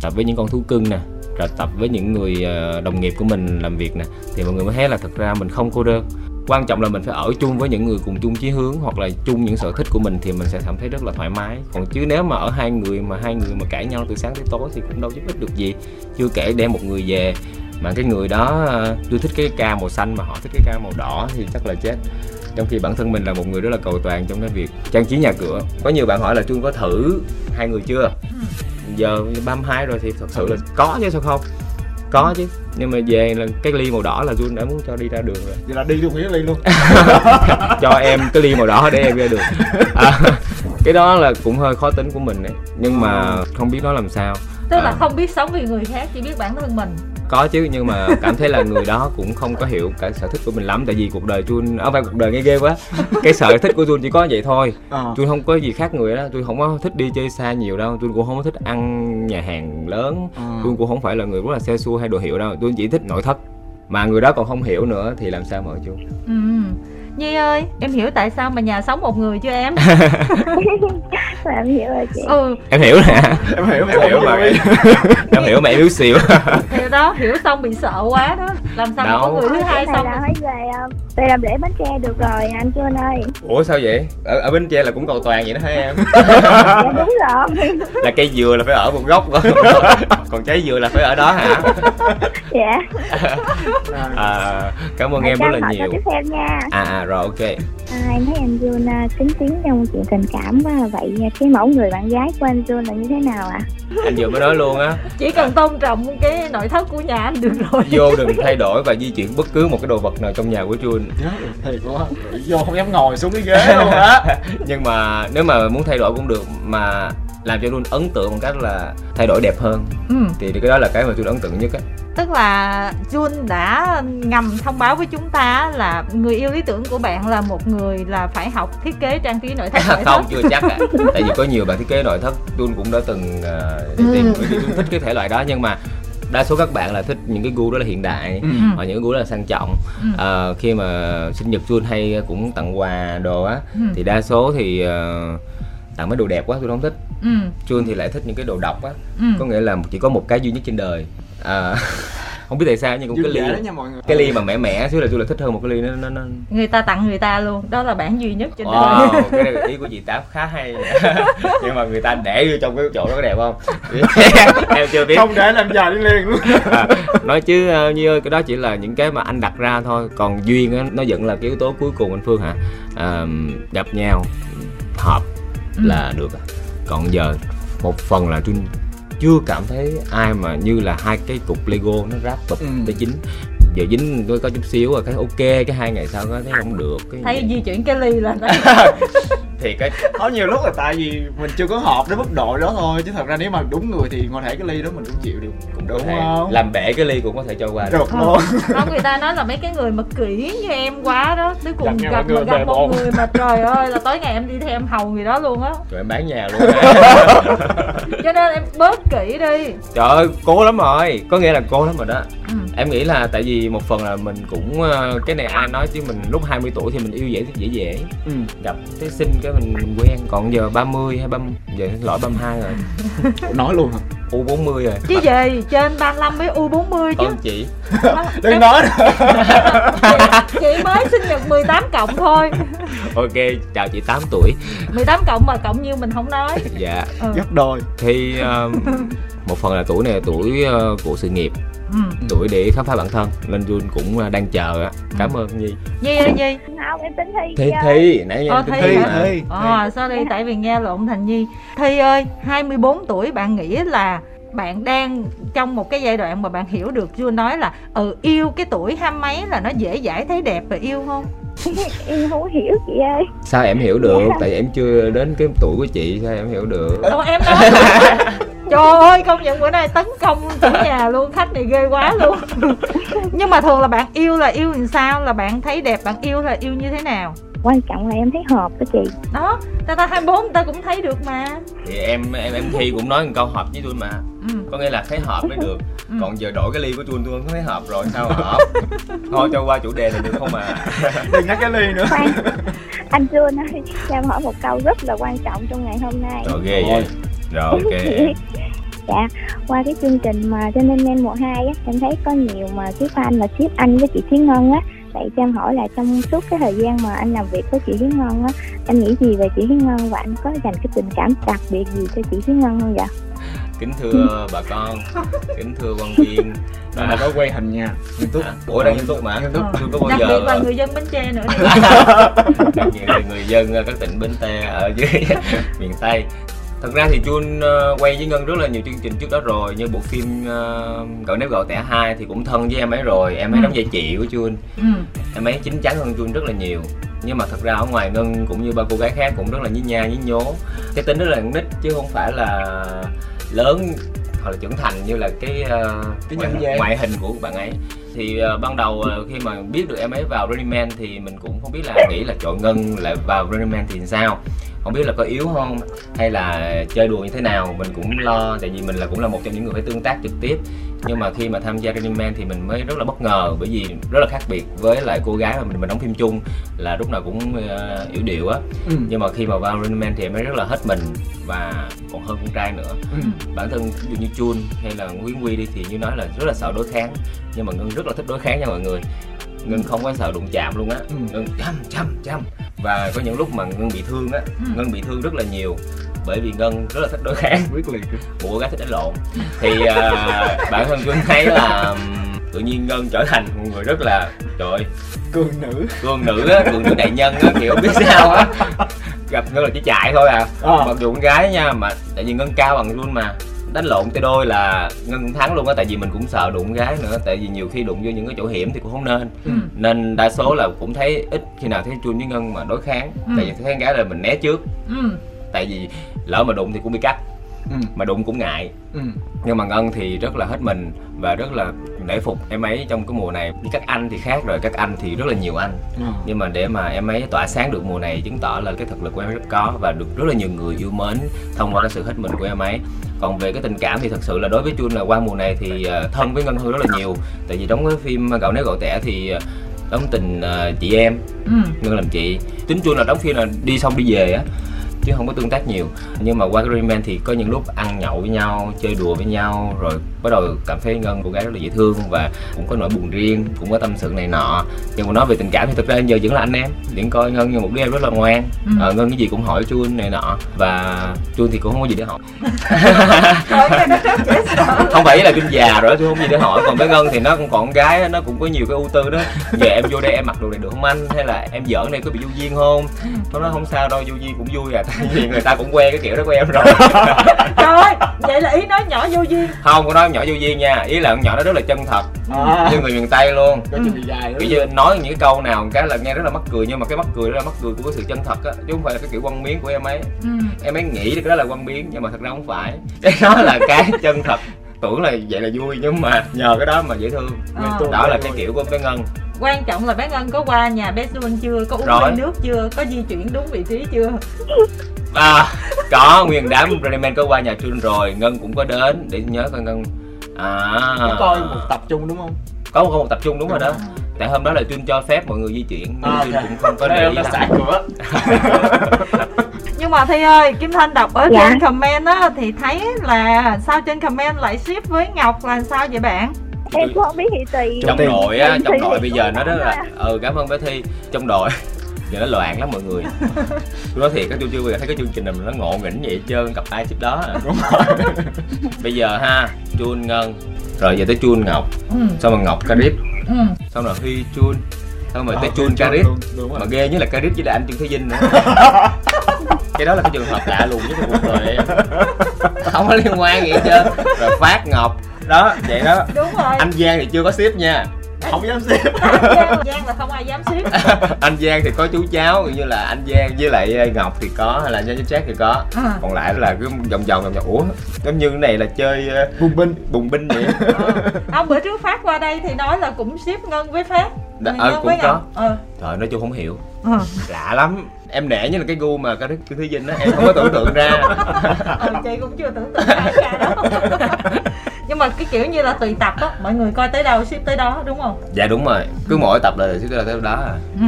tập với những con thú cưng nè rồi tập với những người ờ, đồng nghiệp của mình làm việc nè thì mọi người mới thấy là thật ra mình không cô đơn quan trọng là mình phải ở chung với những người cùng chung chí hướng hoặc là chung những sở thích của mình thì mình sẽ cảm thấy rất là thoải mái. Còn chứ nếu mà ở hai người mà hai người mà cãi nhau từ sáng tới tối thì cũng đâu giúp ích được gì. Chưa kể đem một người về mà cái người đó tôi thích cái ca màu xanh mà họ thích cái ca màu đỏ thì chắc là chết. Trong khi bản thân mình là một người rất là cầu toàn trong cái việc trang trí nhà cửa. Có nhiều bạn hỏi là chuông có thử hai người chưa? Giờ 32 rồi thì thật sự là có chứ sao không có chứ nhưng mà về là cái ly màu đỏ là Jun đã muốn cho đi ra đường rồi. Vậy là đi luôn cái ly luôn. Cho em cái ly màu đỏ để em ra đường. À, cái đó là cũng hơi khó tính của mình đấy nhưng mà không biết nói làm sao. Tức à. là không biết sống vì người khác chỉ biết bản thân mình có chứ nhưng mà cảm thấy là người đó cũng không có hiểu cái sở thích của mình lắm. Tại vì cuộc đời Jun ở phải cuộc đời nghe ghê quá. Cái sở thích của Jun chỉ có vậy thôi. À. Jun không có gì khác người đó. Jun không có thích đi chơi xa nhiều đâu. Jun cũng không có thích ăn nhà hàng lớn. À. Jun cũng không phải là người rất là xe xua hay đồ hiệu đâu. Jun chỉ thích nội thất. Mà người đó còn không hiểu nữa thì làm sao mà Jun? Ừ Nhi ơi, em hiểu tại sao mà nhà sống một người chưa em? em hiểu rồi chị. Ừ. Em hiểu nè. Em hiểu, em hiểu mà. em hiểu mà em yếu xìu. thì đó, hiểu xong bị sợ quá đó. Làm sao Đâu. mà có người thứ hai xong? Là phải về không? Về làm lễ bánh tre được rồi anh Trương ơi. Ủa sao vậy? Ở, ở Bến Tre là cũng cầu toàn vậy đó hả em? dạ đúng rồi. Là cây dừa là phải ở một góc còn trái dừa là phải ở đó hả? Dạ. à, cảm ơn à, em rất là nhiều. Tiếp theo nha. À, à rồi ok. À, em thấy anh Jun uh, kính tiếng trong chuyện tình cảm uh, vậy cái mẫu người bạn gái của anh Jun là như thế nào ạ? À? anh vừa mới nói luôn á. Chỉ cần tôn trọng cái nội thất của nhà anh được rồi. Vô đừng thay đổi và di chuyển bất cứ một cái đồ vật nào trong nhà của Jun. Thiệt quá vô không dám ngồi xuống cái ghế luôn á. Nhưng mà nếu mà muốn thay đổi cũng được mà làm cho luôn ấn tượng một cách là thay đổi đẹp hơn ừ. thì cái đó là cái mà tôi ấn tượng nhất á tức là Jun đã ngầm thông báo với chúng ta là người yêu lý tưởng của bạn là một người là phải học thiết kế trang trí nội thất nội không chưa chắc ạ à. tại vì có nhiều bạn thiết kế nội thất Jun cũng đã từng uh, tìm ừ. thích cái thể loại đó nhưng mà đa số các bạn là thích những cái gu đó là hiện đại ừ. hoặc những cái gu đó là sang trọng ừ. à, khi mà sinh nhật Jun hay cũng tặng quà đồ á ừ. thì đa số thì uh, tặng mấy đồ đẹp quá tôi không thích. Ừ. Jun thì lại thích những cái đồ độc á. Ừ. có nghĩa là chỉ có một cái duy nhất trên đời. À, không biết tại sao nhưng cũng cái ly nha mọi người. cái ly mà mẻ mẻ xíu là tôi là thích hơn một cái ly nó, nó, nó... người ta tặng người ta luôn. Đó là bản duy nhất trên wow, đời. cái này ý của chị tám khá hay nhưng mà người ta để vô trong cái chỗ đó có đẹp không? Em chưa biết. Không để làm dài đi liền. Luôn à, nói chứ uh, như ơi cái đó chỉ là những cái mà anh đặt ra thôi. Còn duyên á nó vẫn là cái yếu tố cuối cùng anh phương hả? À, gặp nhau hợp ừ. là được còn giờ một phần là tôi chưa cảm thấy ai mà như là hai cái cục lego nó ráp tập ừ. tới chín giờ dính tôi có chút xíu rồi cái ok cái hai ngày sau có thấy không được cái thấy di chuyển cái ly là thì cái có nhiều lúc là tại vì mình chưa có hợp đến mức độ đó thôi chứ thật ra nếu mà đúng người thì có thể cái ly đó mình cũng chịu được. Cũng đúng không? làm bể cái ly cũng có thể cho qua được, được luôn. Không người ta nói là mấy cái người mà kỹ như em quá đó cuối cùng gặp gặp, gặp, gặp một người mà trời ơi là tối ngày em đi theo em hầu người đó luôn á. Rồi em bán nhà luôn cho nên em bớt kỹ đi. Trời ơi cố lắm rồi. Có nghĩa là cố lắm rồi đó. Ừ. em nghĩ là tại vì một phần là mình cũng ờ, cái này ai nói chứ mình lúc 20 tuổi thì mình yêu dễ dễ dễ. Ừ. gặp cái xinh cái mình quen còn giờ 30 hay 30 giờ lỗi 32 rồi. Nói luôn hả? U 40 rồi. Chứ gì trên 35 với u 40 chứ. Con chị? Đừng nói chị, chị mới sinh nhật 18 cộng thôi. Ok chào chị 8 tuổi. 18 cộng mà cộng như mình không nói. Dạ. Ừ. gấp đôi. Thì um, một phần là tuổi này là tuổi uh, của sự nghiệp ừ. tuổi để khám phá bản thân nên Jun cũng à, đang chờ á. Cảm ừ. ơn Nhi. Nhi ơi Nhi. Không em tính thi thi thi nãy nghe thi thi. thi. Ờ sorry tại vì nghe lộn thành Nhi. Thi ơi 24 tuổi bạn nghĩ là bạn đang trong một cái giai đoạn mà bạn hiểu được Jun nói là ừ yêu cái tuổi hai mấy là nó dễ dãi thấy đẹp và yêu không em không hiểu chị ơi. Sao em hiểu được? Dạ. tại em chưa đến cái tuổi của chị sao em hiểu được? Ồ, em nói trời ơi công nhận bữa nay tấn công chủ nhà luôn khách này ghê quá luôn. Nhưng mà thường là bạn yêu là yêu làm sao? Là bạn thấy đẹp bạn yêu là yêu như thế nào? Quan trọng là em thấy hợp đó chị. Đó ta ta 24 người ta cũng thấy được mà. Thì em em em thi cũng nói một câu hợp với tôi mà ừ. có nghĩa là thấy hợp mới được. Ừ. còn giờ đổi cái ly của tôi tôi không thấy hợp rồi sao hợp? Thôi cho qua chủ đề này được không mà đừng nhắc cái ly nữa. Khoan. anh Jun ơi cho em hỏi một câu rất là quan trọng trong ngày hôm nay. Rồi ghê vậy. Rồi ok. Dạ qua cái chương trình mà cho nên em mùa hai á em thấy có nhiều mà ship fan là ship anh với chị Thúy Ngân á. Vậy cho em hỏi là trong suốt cái thời gian mà anh làm việc với chị Thúy Ngân á anh nghĩ gì về chị Thúy Ngân và anh có dành cái tình cảm đặc biệt gì cho chị Thúy Ngân không vậy kính thưa bà con kính thưa quan viên. Đó là có quay hình nha túc ủa đang nghiêm túc mà túc ờ. có bao đặc giờ biệt là người dân bến tre nữa. Nhiều người dân các tỉnh bến tre ở dưới miền tây. Thật ra thì Jun uh, quay với Ngân rất là nhiều chương trình trước đó rồi như bộ phim uh, Cậu nếp gạo tẻ 2 thì cũng thân với em ấy rồi. Em ấy ừ. đóng vai chị của Jun. Ừ. em ấy chín chắn hơn Jun rất là nhiều. Nhưng mà thật ra ở ngoài Ngân cũng như ba cô gái khác cũng rất là nhí nha nhí nhố. Cái tính rất là nít chứ không phải là lớn hoặc là trưởng thành như là cái uh, cái nhân ngoại, ngoại hình của bạn ấy. Thì uh, ban đầu uh, khi mà biết được em ấy vào Running Man thì mình cũng không biết là nghĩ là chọn Ngân lại vào Running Man thì sao không biết là có yếu không hay là chơi đùa như thế nào mình cũng lo tại vì mình là cũng là một trong những người phải tương tác trực tiếp nhưng mà khi mà tham gia Running Man thì mình mới rất là bất ngờ bởi vì rất là khác biệt với lại cô gái mà mình mình đóng phim chung là lúc nào cũng uh, yểu điệu á ừ. nhưng mà khi mà vào Running Man thì em ấy rất là hết mình và còn hơn con trai nữa ừ. bản thân ví dụ như Chun hay là Nguyễn Quy đi thì như nói là rất là sợ đối kháng nhưng mà Ngân rất là thích đối kháng nha mọi người Ngân không có sợ đụng chạm luôn á. Ừ. Ngân chăm chăm chăm. Và có những lúc mà ngân bị thương á ừ. ngân bị thương rất là nhiều bởi vì ngân rất là thích đối kháng. Quyết liệt. Cô gái thích đánh lộn. Thì uh, bản thân tôi thấy là tự nhiên ngân trở thành một người rất là trời cường nữ. cường nữ á cường nữ đại nhân á kiểu biết sao á. Gặp ngân là chỉ chạy thôi à, à. mặc dù con gái nha mà tại vì ngân cao bằng luôn mà đánh lộn tay đôi là ngân cũng thắng luôn á tại vì mình cũng sợ đụng gái nữa tại vì nhiều khi đụng vô những cái chỗ hiểm thì cũng không nên ừ. nên đa số là cũng thấy ít khi nào thấy chun với ngân mà đối kháng ừ. tại vì thấy gái là mình né trước ừ. tại vì lỡ mà đụng thì cũng bị cắt ừ. mà đụng cũng ngại ừ. nhưng mà ngân thì rất là hết mình và rất là nể phục em ấy trong cái mùa này với các anh thì khác rồi các anh thì rất là nhiều anh ừ. nhưng mà để mà em ấy tỏa sáng được mùa này chứng tỏ là cái thực lực của em ấy rất có và được rất là nhiều người yêu mến thông qua cái sự hết mình của em ấy còn về cái tình cảm thì thật sự là đối với chun là qua mùa này thì ờ, thân với ngân hương rất là nhiều tại vì đóng cái phim gạo nếp gạo tẻ thì ờ, đóng tình uh, chị em ừ. ngân làm chị tính chun là đóng phim là đi xong đi về á chứ không có tương tác nhiều. Nhưng mà qua cái Rayman thì có những lúc ăn nhậu với nhau chơi đùa với nhau rồi bắt đầu cảm thấy ngân cô gái rất là dễ thương và cũng có nỗi buồn riêng cũng có tâm sự này nọ. Nhưng mà nói về tình cảm thì thực ra giờ vẫn là anh em vẫn coi ngân như một đứa em rất là ngoan. Ừ. à, ngân cái gì cũng hỏi chuông này nọ và chuông thì cũng không có gì để hỏi. Không phải là chuông già rồi chuông không gì để hỏi. Còn với ngân thì nó cũng còn gái nó cũng có nhiều cái ưu tư đó. Giờ em vô đây em mặc đồ này được không anh? Hay là em giỡn này có bị vô duyên không? Nó nói không sao đâu vô duyên cũng vui à tại vì người ta cũng quen cái kiểu đó của em rồi. Trời vậy là ý nói nhỏ vô duyên. Không có nói nhỏ vô duyên nha. Ý là con nhỏ nó rất là chân thật. À. như người miền tây luôn. Kiểu như nói những cái câu nào cái là nghe rất là mắc cười nhưng mà cái mắc cười đó là mắc cười của cái sự chân thật á chứ không phải là cái kiểu quăng miếng của em ấy. Ừ. em ấy nghĩ cái đó là quăng miếng nhưng mà thật ra không phải. Cái đó là cái chân thật tưởng là vậy là vui nhưng mà nhờ cái đó mà dễ thương. À. đó là cái kiểu của bé ngân. Quan trọng là bé ngân có qua nhà bé xuân chưa có uống ly nước chưa có di chuyển đúng vị trí chưa? À có nguyên đám Rayman có qua nhà Trương rồi ngân cũng có đến để nhớ coi ngân. À. Có coi một tập trung đúng không? Có một, một tập trung đúng rồi đó. Tại hôm đó là Trương cho phép mọi người di chuyển nên à, okay. cũng không có để ý lắm. cửa nhưng mà thi ơi kim thanh đọc ở dạ. trên comment á thì thấy là sao trên comment lại ship với ngọc là sao vậy bạn? Em cũng không biết thì tùy trong đội á trong đội bây giờ nó rất là ừ cảm ơn bé thi. Trong đội giờ nó loạn lắm mọi người. Tôi nói thiệt cái tôi chưa bao giờ thấy cái chương trình này nó ngộ nghĩnh vậy trơn cặp ai trước đó à. đúng rồi. Bây giờ ha chun ngân. Rồi giờ tới chun ngọc. Ừ. xong rồi ngọc carib ừ. xong rồi huy chun xong rồi tới chun carib. mà ghê nhất là carib với là anh trương thế vinh nữa. Cái đó là cái trường hợp lạ lùng nhất trong cuộc đời em. Không có liên quan gì hết trơn. Rồi phát ngọc. Đó vậy đó. Đúng rồi. Anh giang thì chưa có ship nha. Không dám ship. Anh Giang là không ai dám ship. Anh Giang thì có chú cháu như là anh Giang với lại ờ, Ngọc thì có hay là nhân với Jack thì có. À. còn lại là cứ vòng vòng vòng vòng. Ủa giống như cái này là chơi bùng binh. bùng binh vậy. À. ông bữa trước phát qua đây thì nói là cũng ship ngân với phát Đã, ờ, cũng có. ờ. trời nói chung không hiểu. Ờ. lạ lắm. Em nể như là cái gu mà cái thứ thúy vinh á em không có tưởng tượng ra. Ừ, chị cũng chưa tưởng tượng ra đâu nhưng mà cái kiểu như là tùy tập á mọi người coi tới đâu ship tới đó đúng không? Dạ đúng rồi. Cứ mỗi tập là ship tới đâu tới đó à. Ừ.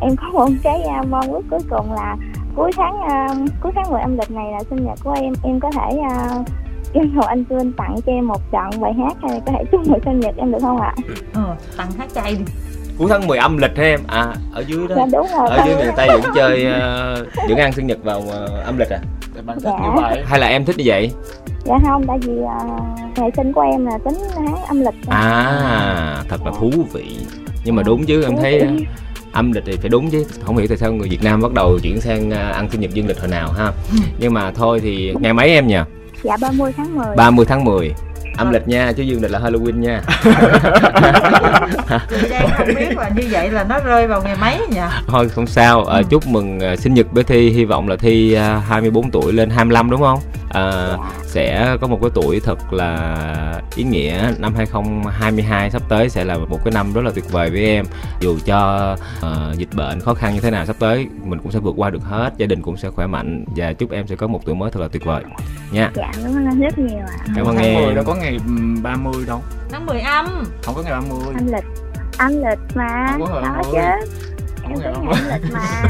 em có một cái uh, mong ước cuối cùng là cuối tháng uh, cuối tháng 10 âm lịch này là sinh nhật của em. Em có thể uh, yêu cầu anh Trương tặng cho em một đoạn bài hát hay có thể chúc mừng sinh nhật em được không ạ? Ừ, tặng hát chay đi cuối tháng 10 âm lịch hả em? À ở dưới đó. Dạ, đúng rồi, ở dưới miền tây vẫn chơi uh, vẫn ăn sinh nhật vào uh, âm lịch à? Bạn thích dạ. như vậy. Hay là em thích như vậy? Dạ không tại vì uh, ngày sinh của em là tính tháng âm lịch. À thật là thú vị. Nhưng mà đúng chứ em thấy âm lịch thì phải đúng chứ. Không hiểu tại sao người Việt Nam bắt đầu chuyển sang ăn sinh nhật dương lịch hồi nào ha. Nhưng mà thôi thì ngày mấy em nhỉ? Dạ 30 tháng 10 30 tháng 10 âm lịch nha chứ dương lịch là halloween nha. Chị đang không biết là như vậy là nó rơi vào ngày mấy nhỉ? Thôi không sao. À, ừ. chúc mừng uh, sinh nhật bé thi. Hy vọng là thi uh, 24 tuổi lên 25 đúng không à, sẽ có một cái tuổi thật là ý nghĩa. Năm 2022 sắp tới sẽ là một cái năm rất là tuyệt vời với em. Dù cho uh, dịch bệnh khó khăn như thế nào sắp tới mình cũng sẽ vượt qua được hết gia đình cũng sẽ khỏe mạnh và chúc em sẽ có một tuổi mới thật là tuyệt vời. Nha. Dạ cảm ơn anh rất nhiều ạ. Cảm ơn em. đâu có ngày 30 đâu. Tháng 10 âm. Không có ngày 30 âm lịch. Âm lịch mà. Không có ngày 30 đó chứ em có ngày lịch mà.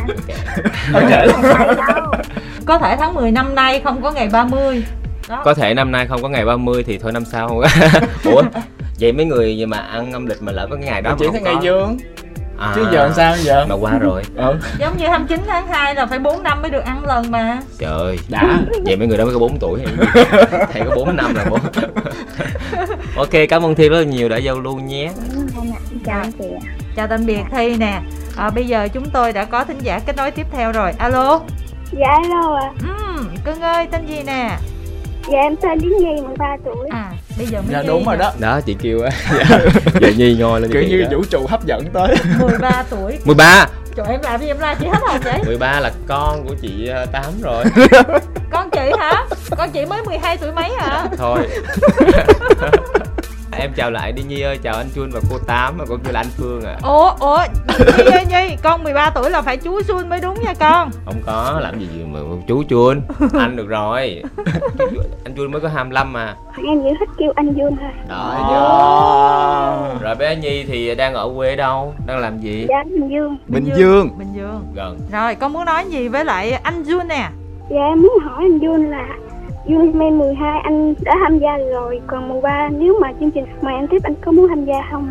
Không thể có thể tháng 10 năm nay không có ngày 30 đó. có thể năm nay không có ngày 30 thì thôi năm sau. Không ủa vậy mấy người mà ăn âm lịch mà lỡ có cái ngày đó chỉ thấy ngày dương. À, chứ giờ sao giờ? Mà qua rồi. Ừ. giống như 29 tháng 2 là phải 4 năm mới được ăn lần mà. Trời ơi. Đã. Vậy mấy người đó mới có 4 tuổi thầy có 4 năm là 4 ok cảm ơn thi rất là nhiều đã giao lưu nhé. Chào chị chào tạm biệt thi nè. À, bây giờ chúng tôi đã có thính giả kết nối tiếp theo rồi. Alo dạ alo ạ. À. ừ, cưng ơi tên gì nè? Dạ em tên Lý Nhi 13 tuổi. À bây giờ mới dạ đúng rồi đó. Đó chị kêu á. Dạ, dạ Nhi ngồi lên kiểu như đó. vũ trụ hấp dẫn tới. 13 tuổi. 13 Trời em làm gì em la chị hết hồn vậy? 13 là con của chị ờ, Tám rồi. Con chị hả? Con chị mới 12 tuổi mấy hả? Thôi em chào lại đi Nhi ơi, chào anh Chuân và cô Tám và con kêu là anh Phương à Ủa, ủa, Nhi ơi Nhi, con 13 tuổi là phải chú Chuân mới đúng nha con. Không có, làm gì mà chú Chuân, anh được rồi. Anh Chuân mới có 25 mà. Em chỉ thích kêu anh Chuân thôi. Đó, oh. Rồi bé Nhi thì đang ở quê đâu, đang làm gì? Dạ, Bình Dương. Bình, Bình Dương. Bình Dương. Gần. Rồi, con muốn nói gì với lại anh Jun nè? Dạ, em muốn hỏi anh Jun là Uniman 12 anh đã tham gia rồi Còn mùa 3 nếu mà chương trình mời anh tiếp anh có muốn tham gia không?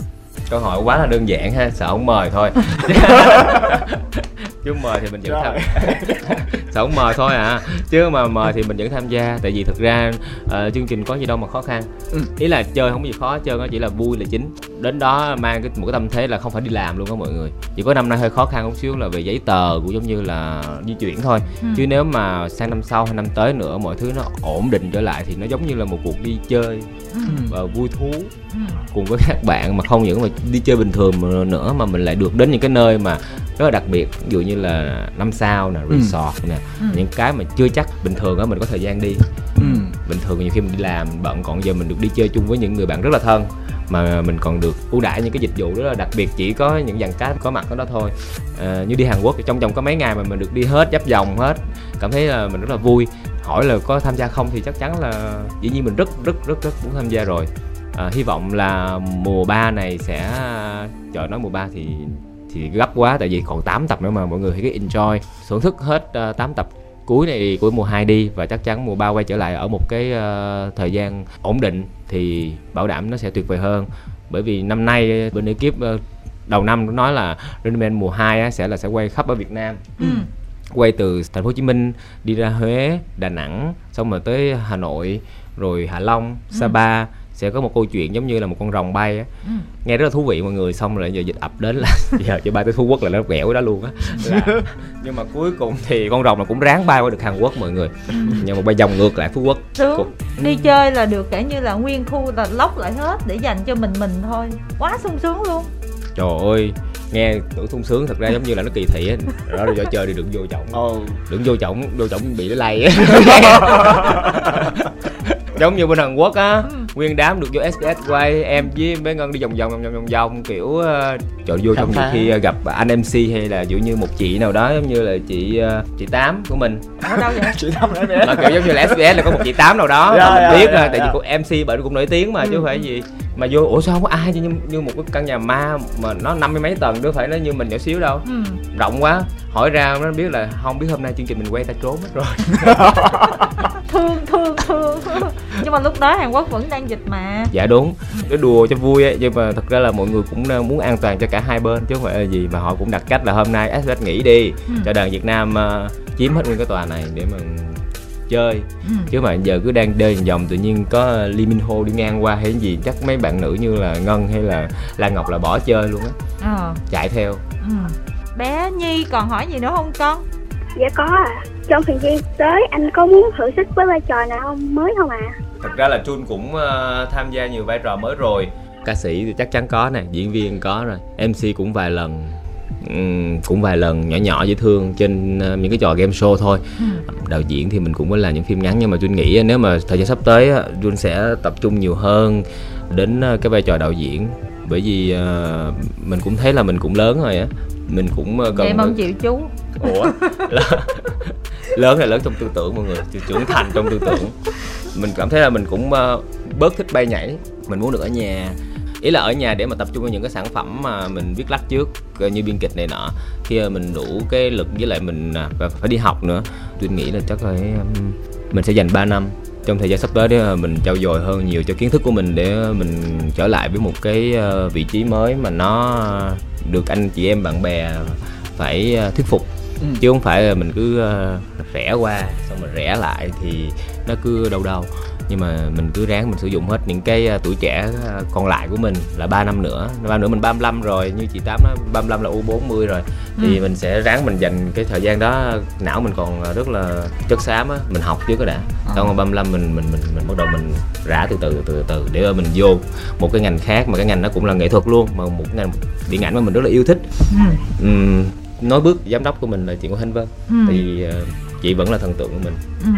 Câu hỏi quá là đơn giản ha, sợ không mời thôi chứ mời thì mình vẫn tham sợ không mời thôi à chứ mà mời thì mình vẫn tham gia tại vì thực ra uh, chương trình có gì đâu mà khó khăn ừ. ý là chơi không có gì khó chơi nó chỉ là vui là chính đến đó mang cái một cái tâm thế là không phải đi làm luôn đó mọi người chỉ có năm nay hơi khó khăn một xíu là về giấy tờ cũng giống như là di chuyển thôi ừ. chứ nếu mà sang năm sau hay năm tới nữa mọi thứ nó ổn định trở lại thì nó giống như là một cuộc đi chơi ừ. và vui thú ừ. cùng với các bạn mà không những mà đi chơi bình thường nữa mà mình lại được đến những cái nơi mà rất là đặc biệt ví dụ như là năm sao nè ừ. resort ừ. nè ừ. những cái mà chưa chắc bình thường á mình có thời gian đi ừ. bình thường nhiều khi mình đi làm mình bận còn giờ mình được đi chơi chung với những người bạn rất là thân mà mình còn được ưu đãi những cái dịch vụ rất là đặc biệt chỉ có những dàn cá có mặt ở đó thôi à, như đi Hàn Quốc trong vòng có mấy ngày mà mình được đi hết giáp vòng hết cảm thấy là mình rất là vui hỏi là có tham gia không thì chắc chắn là dĩ nhiên mình rất rất rất rất muốn tham gia rồi à, hy vọng là mùa 3 này sẽ trời nói mùa 3 thì thì gấp quá tại vì còn 8 tập nữa mà mọi người hãy enjoy thưởng thức hết uh, ờ, 8 tập cuối này của mùa 2 đi và chắc chắn mùa 3 quay trở lại ở một cái uh, thời gian ổn định thì bảo đảm nó sẽ tuyệt vời hơn bởi vì năm nay bên ekip uh, đầu năm nói là Running mùa 2 á, sẽ là sẽ quay khắp ở Việt Nam ừ. quay từ thành phố Hồ Chí Minh đi ra Huế, Đà Nẵng xong rồi tới Hà Nội rồi Hạ Long, ừ. Sapa ừ sẽ có một câu chuyện giống như là một con rồng bay á. Ừ. nghe rất là thú vị mọi người xong rồi giờ dịch ập đến là giờ cho bay tới phú quốc là nó ghẹo đó luôn á. Nhưng mà cuối cùng thì con rồng là cũng ráng bay qua được hàn quốc mọi người. Ừ. nhưng mà bay vòng ngược lại phú quốc. Cũng... đi chơi là được kể như là nguyên khu là lóc lại hết để dành cho mình mình thôi. Quá sung sướng luôn. Trời ơi nghe tưởng sung sướng thật ra giống như là nó kỳ thị á. Đó là do chơi thì đừng vô trọng oh. đừng vô trọng vô trọng bị nó lay á giống như bên Hàn Quốc á ừ. nguyên đám được vô SBS quay em với bé ngân đi vòng vòng vòng vòng vòng kiểu uh, trời vô trong nhiều khi uh, gặp anh MC hay là dụ như một chị nào đó giống như là chị uh, chị tám của mình. Ở đâu vậy? Chị tám là mà kiểu giống như là SBS là có một chị tám nào đó dạ, mình dạ, biết dạ, tại vì cũng MC bởi cũng nổi tiếng mà ừ. chứ không phải gì. Mà vô ủa sao không có ai như như một cái căn nhà ma mà nó năm mươi mấy tầng đâu phải nó như mình nhỏ xíu đâu. Ừ. rộng quá. Hỏi ra nó biết là không biết hôm nay chương trình mình quay ta trốn hết rồi. Thương thương thương nhưng mà lúc đó Hàn Quốc vẫn đang dịch mà dạ đúng nó đùa cho vui ấy nhưng mà thật ra là mọi người cũng ờ, muốn an toàn cho cả hai bên chứ không phải là gì mà họ cũng đặt cách là hôm nay SBS nghỉ đi ừ. cho đoàn Việt Nam uh, chiếm hết nguyên cái tòa này để mà chơi ừ. chứ mà giờ cứ đang đơi vòng tự nhiên có Lee Min Ho đi ngang qua hay gì chắc mấy bạn nữ như là Ngân hay là Lan Ngọc là bỏ chơi luôn á ờ. chạy theo ừ. bé Nhi còn hỏi gì nữa không con dạ có à trong thời gian tới anh có muốn thử sức với vai trò nào không? Mới không à thật ra là Chun cũng uh, tham gia nhiều vai trò mới rồi. Ca sĩ thì chắc chắn có nè diễn viên có rồi mc cũng vài lần cũng vài lần nhỏ nhỏ dễ thương trên uh, những cái trò game show thôi. Ừ. đạo diễn thì mình cũng có làm những phim ngắn nhưng mà Jun nghĩ nếu mà thời gian sắp tới Jun sẽ tập trung nhiều hơn đến uh, cái vai trò đạo diễn. Bởi vì uh, mình cũng thấy là mình cũng lớn rồi á mình cũng cần vậy mong chịu chú. Ủa? Lớn là lớn trong tư tưởng mọi người? Trưởng thành trong tư tưởng. Mình cảm thấy là mình cũng uh, bớt thích bay nhảy. Mình muốn được ở nhà. Ý là ở nhà để mà tập trung vào những cái sản phẩm mà mình viết lách trước như biên kịch này nọ. Khi mình đủ cái lực với lại mình à, phải đi học nữa tôi nghĩ là chắc phải mình sẽ dành 3 năm trong thời gian sắp tới để mình trau dồi hơn nhiều cho kiến thức của mình để mình trở lại với một cái ờ, vị trí mới mà nó được anh chị em bạn bè phải ờ, thuyết phục ừ. chứ không phải là mình cứ ờ, rẽ qua xong mình rẽ lại thì nó cứ đâu đâu nhưng mà mình cứ ráng mình sử dụng hết những cái uh, tuổi trẻ uh, còn lại của mình là 3 năm nữa ba nữa mình 35 rồi như chị tám nói 35 là u 40 rồi thì ừ. mình sẽ ráng mình dành cái thời gian đó não mình còn rất là chất xám á mình học trước cái đã à. xong rồi 35 mình mình mình mình bắt đầu mình rã từ từ từ từ để mình vô một cái ngành khác mà cái ngành nó cũng là nghệ thuật luôn mà một cái ngành điện ảnh mà mình rất là yêu thích ừ. uhm, nói bước giám đốc của mình là chị Ngô Hinh Vân ừ. thì uh, chị vẫn là thần tượng của mình ừ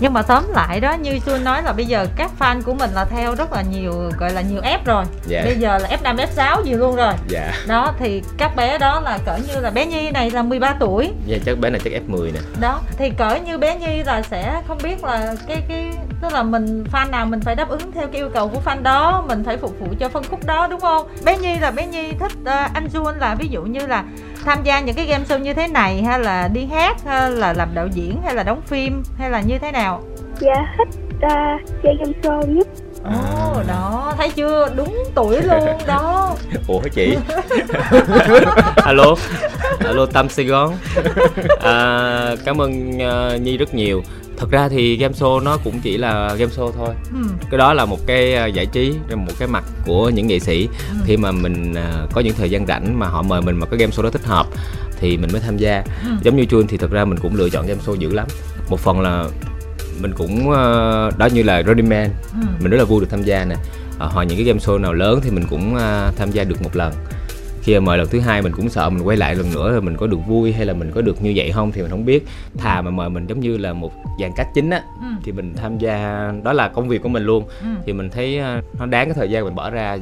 nhưng mà tóm lại đó như xuân nói là bây giờ các fan của mình là theo rất là nhiều gọi là nhiều ép rồi. Dạ. bây giờ là f 5 f 6 gì luôn rồi. Dạ. đó thì các bé đó là cỡ như là bé nhi này là 13 tuổi. Dạ chắc bé này chắc f 10 nè. Đó thì cỡ như bé nhi là sẽ không biết là cái cái tức là mình fan nào mình phải đáp ứng theo cái yêu cầu của fan đó mình phải phục vụ cho phân khúc đó đúng không? Bé nhi là bé nhi thích uh, anh Jun là ví dụ như là tham gia những cái game show như thế này hay là đi hát hay là làm đạo diễn hay là đóng phim hay là như thế nào? Dạ thích uh, chơi game show nhất. Ồ oh, đó thấy chưa? Đúng tuổi luôn đó. Ủa chị? Alo Alo Tâm Sài Gòn. À, Cảm ơn uh, Nhi rất nhiều thật ra thì game show nó cũng chỉ là game show thôi ừ. cái đó là một cái à, giải trí một cái mặt của những nghệ sĩ ừ. khi mà mình à, có những thời gian rảnh mà họ mời mình mà có game show đó thích hợp thì mình mới tham gia ừ. giống như chuông thì thật ra mình cũng lựa chọn game show dữ lắm một phần là mình cũng à, đó như là Running Man ừ. mình rất là vui được tham gia nè hoặc những cái game show nào lớn thì mình cũng tham gia được một lần khi mà mời lần thứ hai mình cũng sợ mình quay lại lần nữa rồi mình có được vui hay là mình có được như vậy không thì mình không biết thà mà mời mình giống như là một dàn cách chính á ừ. thì mình tham gia đó là công việc của mình luôn ừ. thì mình thấy ờ, nó đáng cái thời gian mình bỏ ra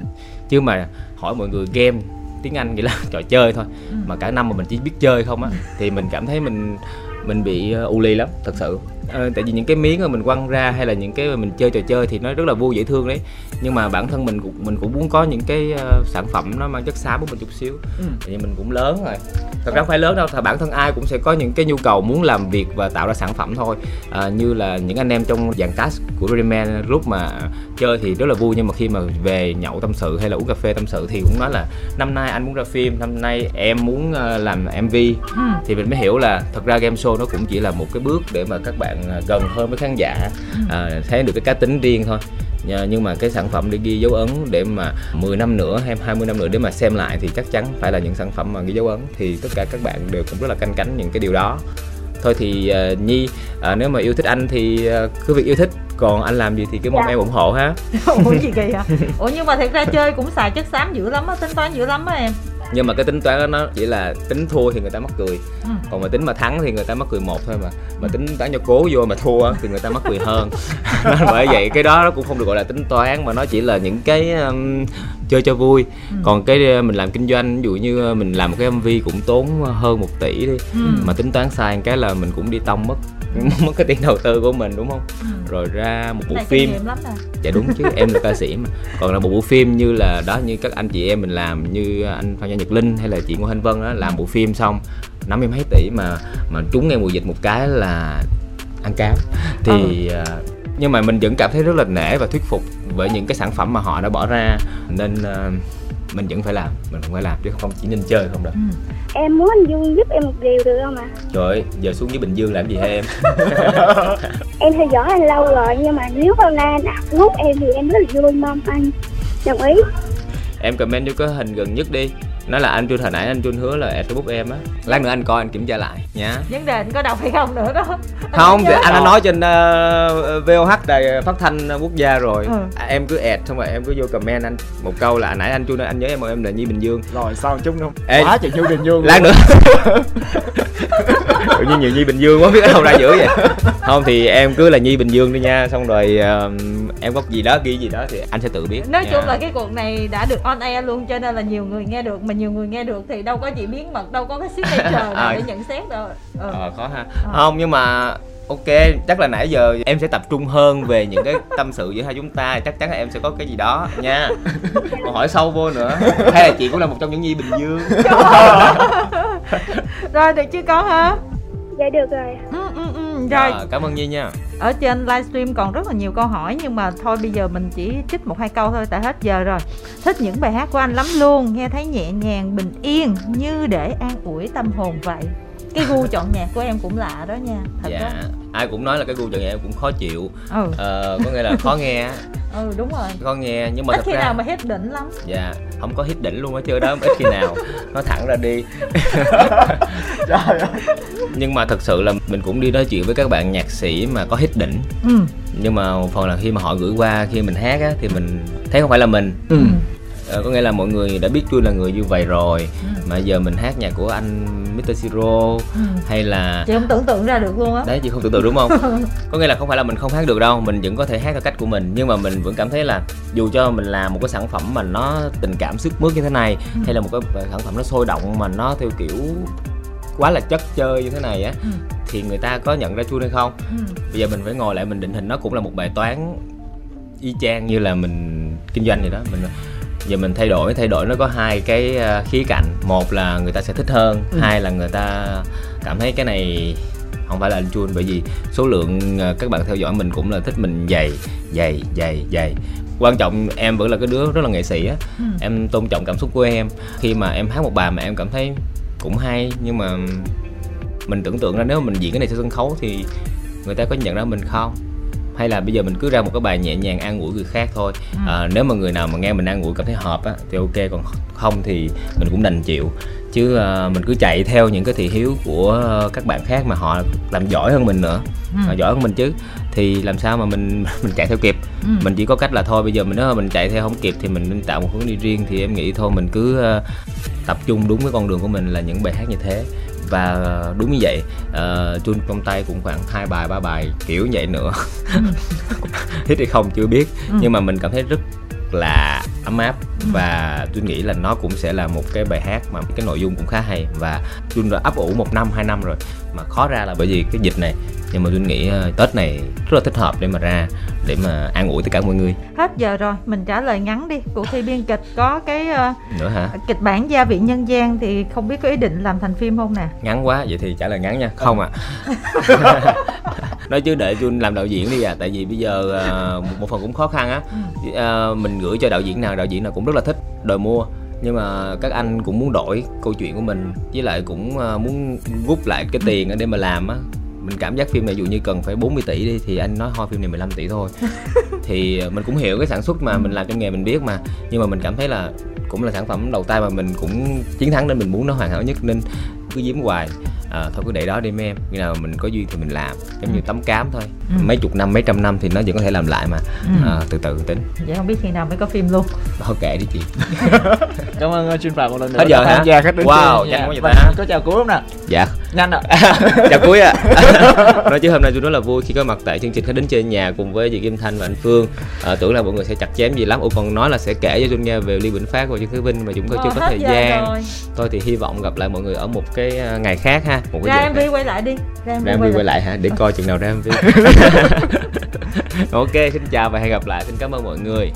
chứ mà hỏi mọi người game tiếng anh nghĩa là trò chơi thôi ừ. mà cả năm mà mình chỉ biết chơi không á thì mình cảm thấy mình mình bị uh, u ly lắm thật sự ờ, tại vì những cái miếng mà mình quăng ra hay là những cái mà mình chơi trò chơi thì nó rất là vui dễ thương đấy. Nhưng mà bản thân mình cũng mình cũng muốn có những cái uh, sản phẩm nó mang chất xám của mình chút xíu. Ừ. tại vì mình cũng lớn rồi. Thật ra không phải lớn đâu thật bản thân ai cũng sẽ có những cái nhu cầu muốn làm việc và tạo ra sản phẩm thôi. À, như là những anh em trong dàn cast của Rayman lúc mà chơi thì rất là vui nhưng mà khi mà về nhậu tâm sự hay là uống cà phê tâm sự thì cũng nói là năm nay anh muốn ra phim năm nay em muốn làm mv ừ. thì mình mới hiểu là thật ra game show nó cũng chỉ là một cái bước để mà các bạn à, gần hơn với khán giả à, thấy được cái cá tính riêng thôi. Nhưng mà cái sản phẩm để ghi dấu ấn để mà 10 năm nữa hay 20 năm nữa để mà xem lại thì chắc chắn phải là những sản phẩm mà ghi dấu ấn thì tất cả các bạn đều cũng rất là canh cánh những cái điều đó. Thôi thì uh, nhi uh, nếu mà yêu thích anh thì uh, cứ việc yêu thích còn anh làm gì thì cái mong dạ. em ủng hộ ha. Ủa gì kỳ hả ủa nhưng mà thật ra chơi cũng xài chất xám dữ lắm á tính toán dữ lắm á em nhưng mà cái tính toán đó nó chỉ là tính thua thì người ta mắc cười ừ. còn mà tính mà thắng thì người ta mắc cười một thôi mà mà tính toán cho cố vô mà thua thì người ta mắc cười hơn bởi vậy cái đó nó cũng không được gọi là tính toán mà nó chỉ là những cái um, chơi cho vui ừ. còn cái mình làm kinh doanh ví dụ như mình làm một cái mv cũng tốn hơn một tỷ đi ừ. mà tính toán sai cái là mình cũng đi tông mất mất cái tiền đầu tư của mình đúng không? Ừ. rồi ra một bộ Này phim. lắm dạ đúng chứ em là ca sĩ mà. Còn là một bộ phim như là đó như các anh chị em mình làm như anh phan gia nhật linh hay là chị ngô thanh vân đó làm bộ phim xong năm mươi mấy tỷ mà mà trúng ngay mùa dịch một cái là ăn cám. Thì ừ. uh, nhưng mà mình vẫn cảm thấy rất là nể và thuyết phục với những cái sản phẩm mà họ đã bỏ ra. Nên uh, mình vẫn phải làm mình cũng phải làm chứ không chỉ nên chơi không đâu. Ừ. em muốn anh dương giúp em một điều được không ạ? À? trời ơi giờ xuống dưới bình dương làm gì hả em? Em theo dõi anh lâu rồi nhưng mà nếu hôm nay anh đặt hút em thì em rất là vui mong anh. Đồng ý. Em comment vô cái hình gần nhất đi nó là anh Jun hồi nãy anh Jun hứa là add Facebook em á. Lát nữa anh coi anh kiểm tra lại nhá. Vấn đề anh có đọc hay không nữa đó. Không thì anh đã nói trên uh, ờ, VOH đài phát thanh quốc gia rồi. Ừ. à, em cứ add xong rồi em cứ vô comment anh. Một câu là nãy anh Jun anh nhớ em mời em là Nhi Bình Dương. Rồi sao chút không? Ê, quá chị Nhi Bình Dương lát nữa. Tự nhiên nhiều Nhi Bình Dương quá biết ở đâu ra giữa vậy không thì em cứ là Nhi Bình Dương đi nha. Xong rồi uh, em có gì đó ghi gì đó thì anh sẽ tự biết. Nói nha. chung là cái cuộc này đã được on air luôn cho nên là nhiều người nghe được. Mà nhiều người nghe được thì đâu có gì biến mật đâu có cái signature nào à. để nhận xét đâu. Ừ. ờ khó ha. Ờ. không nhưng mà ok chắc là nãy giờ em sẽ tập trung hơn về những cái tâm sự giữa hai chúng ta. Chắc chắn là em sẽ có cái gì đó nha. Còn hỏi sâu vô nữa. Hay là chị cũng là một trong những nhi bình dương. Rồi được chưa con hả dạ được rồi. Ừ, ừ, ừ. Rồi. À, cảm ơn nhi nha. Ở trên livestream còn rất là nhiều câu hỏi nhưng mà thôi bây giờ mình chỉ trích một hai câu thôi tại hết giờ rồi. Thích những bài hát của anh lắm luôn nghe thấy nhẹ nhàng bình yên như để an ủi tâm hồn vậy cái gu chọn nhạc của em cũng lạ đó nha thật dạ. đó. Ai cũng nói là cái gu chọn nhạc em cũng khó chịu. Ừ. ờ, có nghĩa là khó nghe ừ đúng rồi. Khó nghe nhưng mà ít khi ra... nào mà hết đỉnh lắm. Dạ không có hit đỉnh luôn á chơi đó ít khi nào. Nó thẳng ra đi. Trời ơi. Nhưng mà thật sự là mình cũng đi nói chuyện với các bạn nhạc sĩ mà có hit đỉnh. Ừ. nhưng mà một phần là khi mà họ gửi qua khi mình hát á thì mình thấy không phải là mình. Ừ. ờ, có nghĩa là mọi người đã biết tôi là người như vậy rồi ừ. mà giờ mình hát nhạc của anh Mr. Siro ừ. hay là chị không tưởng tượng ra được luôn á đấy chị không tưởng tượng đúng không có nghĩa là không phải là mình không hát được đâu mình vẫn có thể hát theo cách của mình nhưng mà mình vẫn cảm thấy là dù cho mình làm một cái sản phẩm mà nó tình cảm sức mướt như thế này ừ. hay là một cái sản phẩm nó sôi động mà nó theo kiểu quá là chất chơi như thế này á ừ. thì người ta có nhận ra chua hay không ừ. bây giờ mình phải ngồi lại mình định hình nó cũng là một bài toán y chang như là mình kinh doanh vậy đó mình giờ mình thay đổi thay đổi nó có hai cái ờ, khía cạnh. Một là người ta sẽ thích hơn ừ. hai là người ta cảm thấy cái này không phải là anh chun. Bởi vì số lượng ờ, các bạn theo dõi mình cũng là thích mình dày dày dày dày. Quan trọng em vẫn là cái đứa rất là nghệ sĩ á. Ừ. em tôn trọng cảm xúc của em. Khi mà em hát một bài mà em cảm thấy cũng hay nhưng mà mình tưởng tượng ra nếu mà mình diễn cái này trên sân khấu thì người ta có nhận ra mình không hay là bây giờ mình cứ ra một cái bài nhẹ nhàng an ủi người khác thôi. Ừ. à, nếu mà người nào mà nghe mình an ủi cảm thấy hợp á thì ok còn không thì mình cũng đành chịu. Chứ uh, mình cứ chạy theo những cái thị hiếu của các bạn khác mà họ làm giỏi hơn mình nữa. Ừ. họ giỏi hơn mình chứ. Thì làm sao mà mình mình chạy theo kịp? Ừ. mình chỉ có cách là thôi bây giờ mình nếu mà mình chạy theo không kịp thì mình nên tạo một hướng đi riêng. Thì em nghĩ thôi mình cứ uh, tập trung đúng cái con đường của mình là những bài hát như thế và đúng như vậy uh, chun trong tay cũng khoảng hai bài ba bài kiểu vậy nữa ừ. thích hay không chưa biết ừ. nhưng mà mình cảm thấy rất là ấm áp và tôi nghĩ là nó cũng sẽ là một cái bài hát mà cái nội dung cũng khá hay và tôi đã ấp ủ một năm hai năm rồi mà khó ra là bởi vì cái dịch này. Nhưng mà tôi nghĩ uh, tết này rất là thích hợp để mà ra để mà an ủi tất cả mọi người. Hết giờ rồi mình trả lời ngắn đi. Cuộc thi biên kịch có cái uh, nữa hả? kịch bản gia vị nhân gian thì không biết có ý định làm thành phim không nè? Ngắn quá vậy thì trả lời ngắn nha. Không ạ. À. nói chứ để tôi làm đạo diễn đi à tại vì bây giờ uh, một phần cũng khó khăn á. Uh, mình gửi cho đạo diễn nào đạo diễn nào cũng rất là thích đòi mua. Nhưng mà các anh cũng muốn đổi câu chuyện của mình với lại cũng uh, muốn rút lại cái tiền để mà làm á. Mình cảm giác phim này dụ như cần phải 40 tỷ đi thì anh nói thôi phim này 15 tỷ thôi. Thì mình cũng hiểu cái sản xuất mà mình làm trong nghề mình biết mà. Nhưng mà mình cảm thấy là cũng là sản phẩm đầu tay mà mình cũng chiến thắng nên mình muốn nó hoàn hảo nhất nên cứ giếm hoài à, thôi cứ để đó đi mấy em. Khi nào mình có duyên thì mình làm. Giống như ừ. tấm cám thôi. Ừ. mấy chục năm mấy trăm năm thì nó vẫn có thể làm lại mà. Ừ. à, từ từ tính. Vậy không biết khi nào mới có phim luôn. Thôi kệ đi chị. Cảm ơn chuyên phạm một lần nữa. Hết giờ hả? dạ khách đến wow nhanh quá vậy ta. Có chào cuối không nè. Dạ. Nhanh ạ. Chào cuối ạ. Nói chứ hôm nay tôi rất là vui khi có mặt tại chương trình khách đến chơi nhà cùng với chị Kim Thanh và anh Phương. À, tưởng là mọi người sẽ chặt chém gì lắm. Ủa còn nói là sẽ kể cho Dung nghe về Ly Vĩnh Phát và Trương Thứ Vinh mà chúng tôi chưa có thời gian. rồi. tôi thì hy vọng gặp lại mọi người ở một cái à, ngày khác ha một cái ra MV quay lại đi. Ra MV, ra MV quay, quay lại. lại hả? Để coi chừng nào ra MV ok xin chào và hẹn gặp lại. Xin cảm ơn mọi người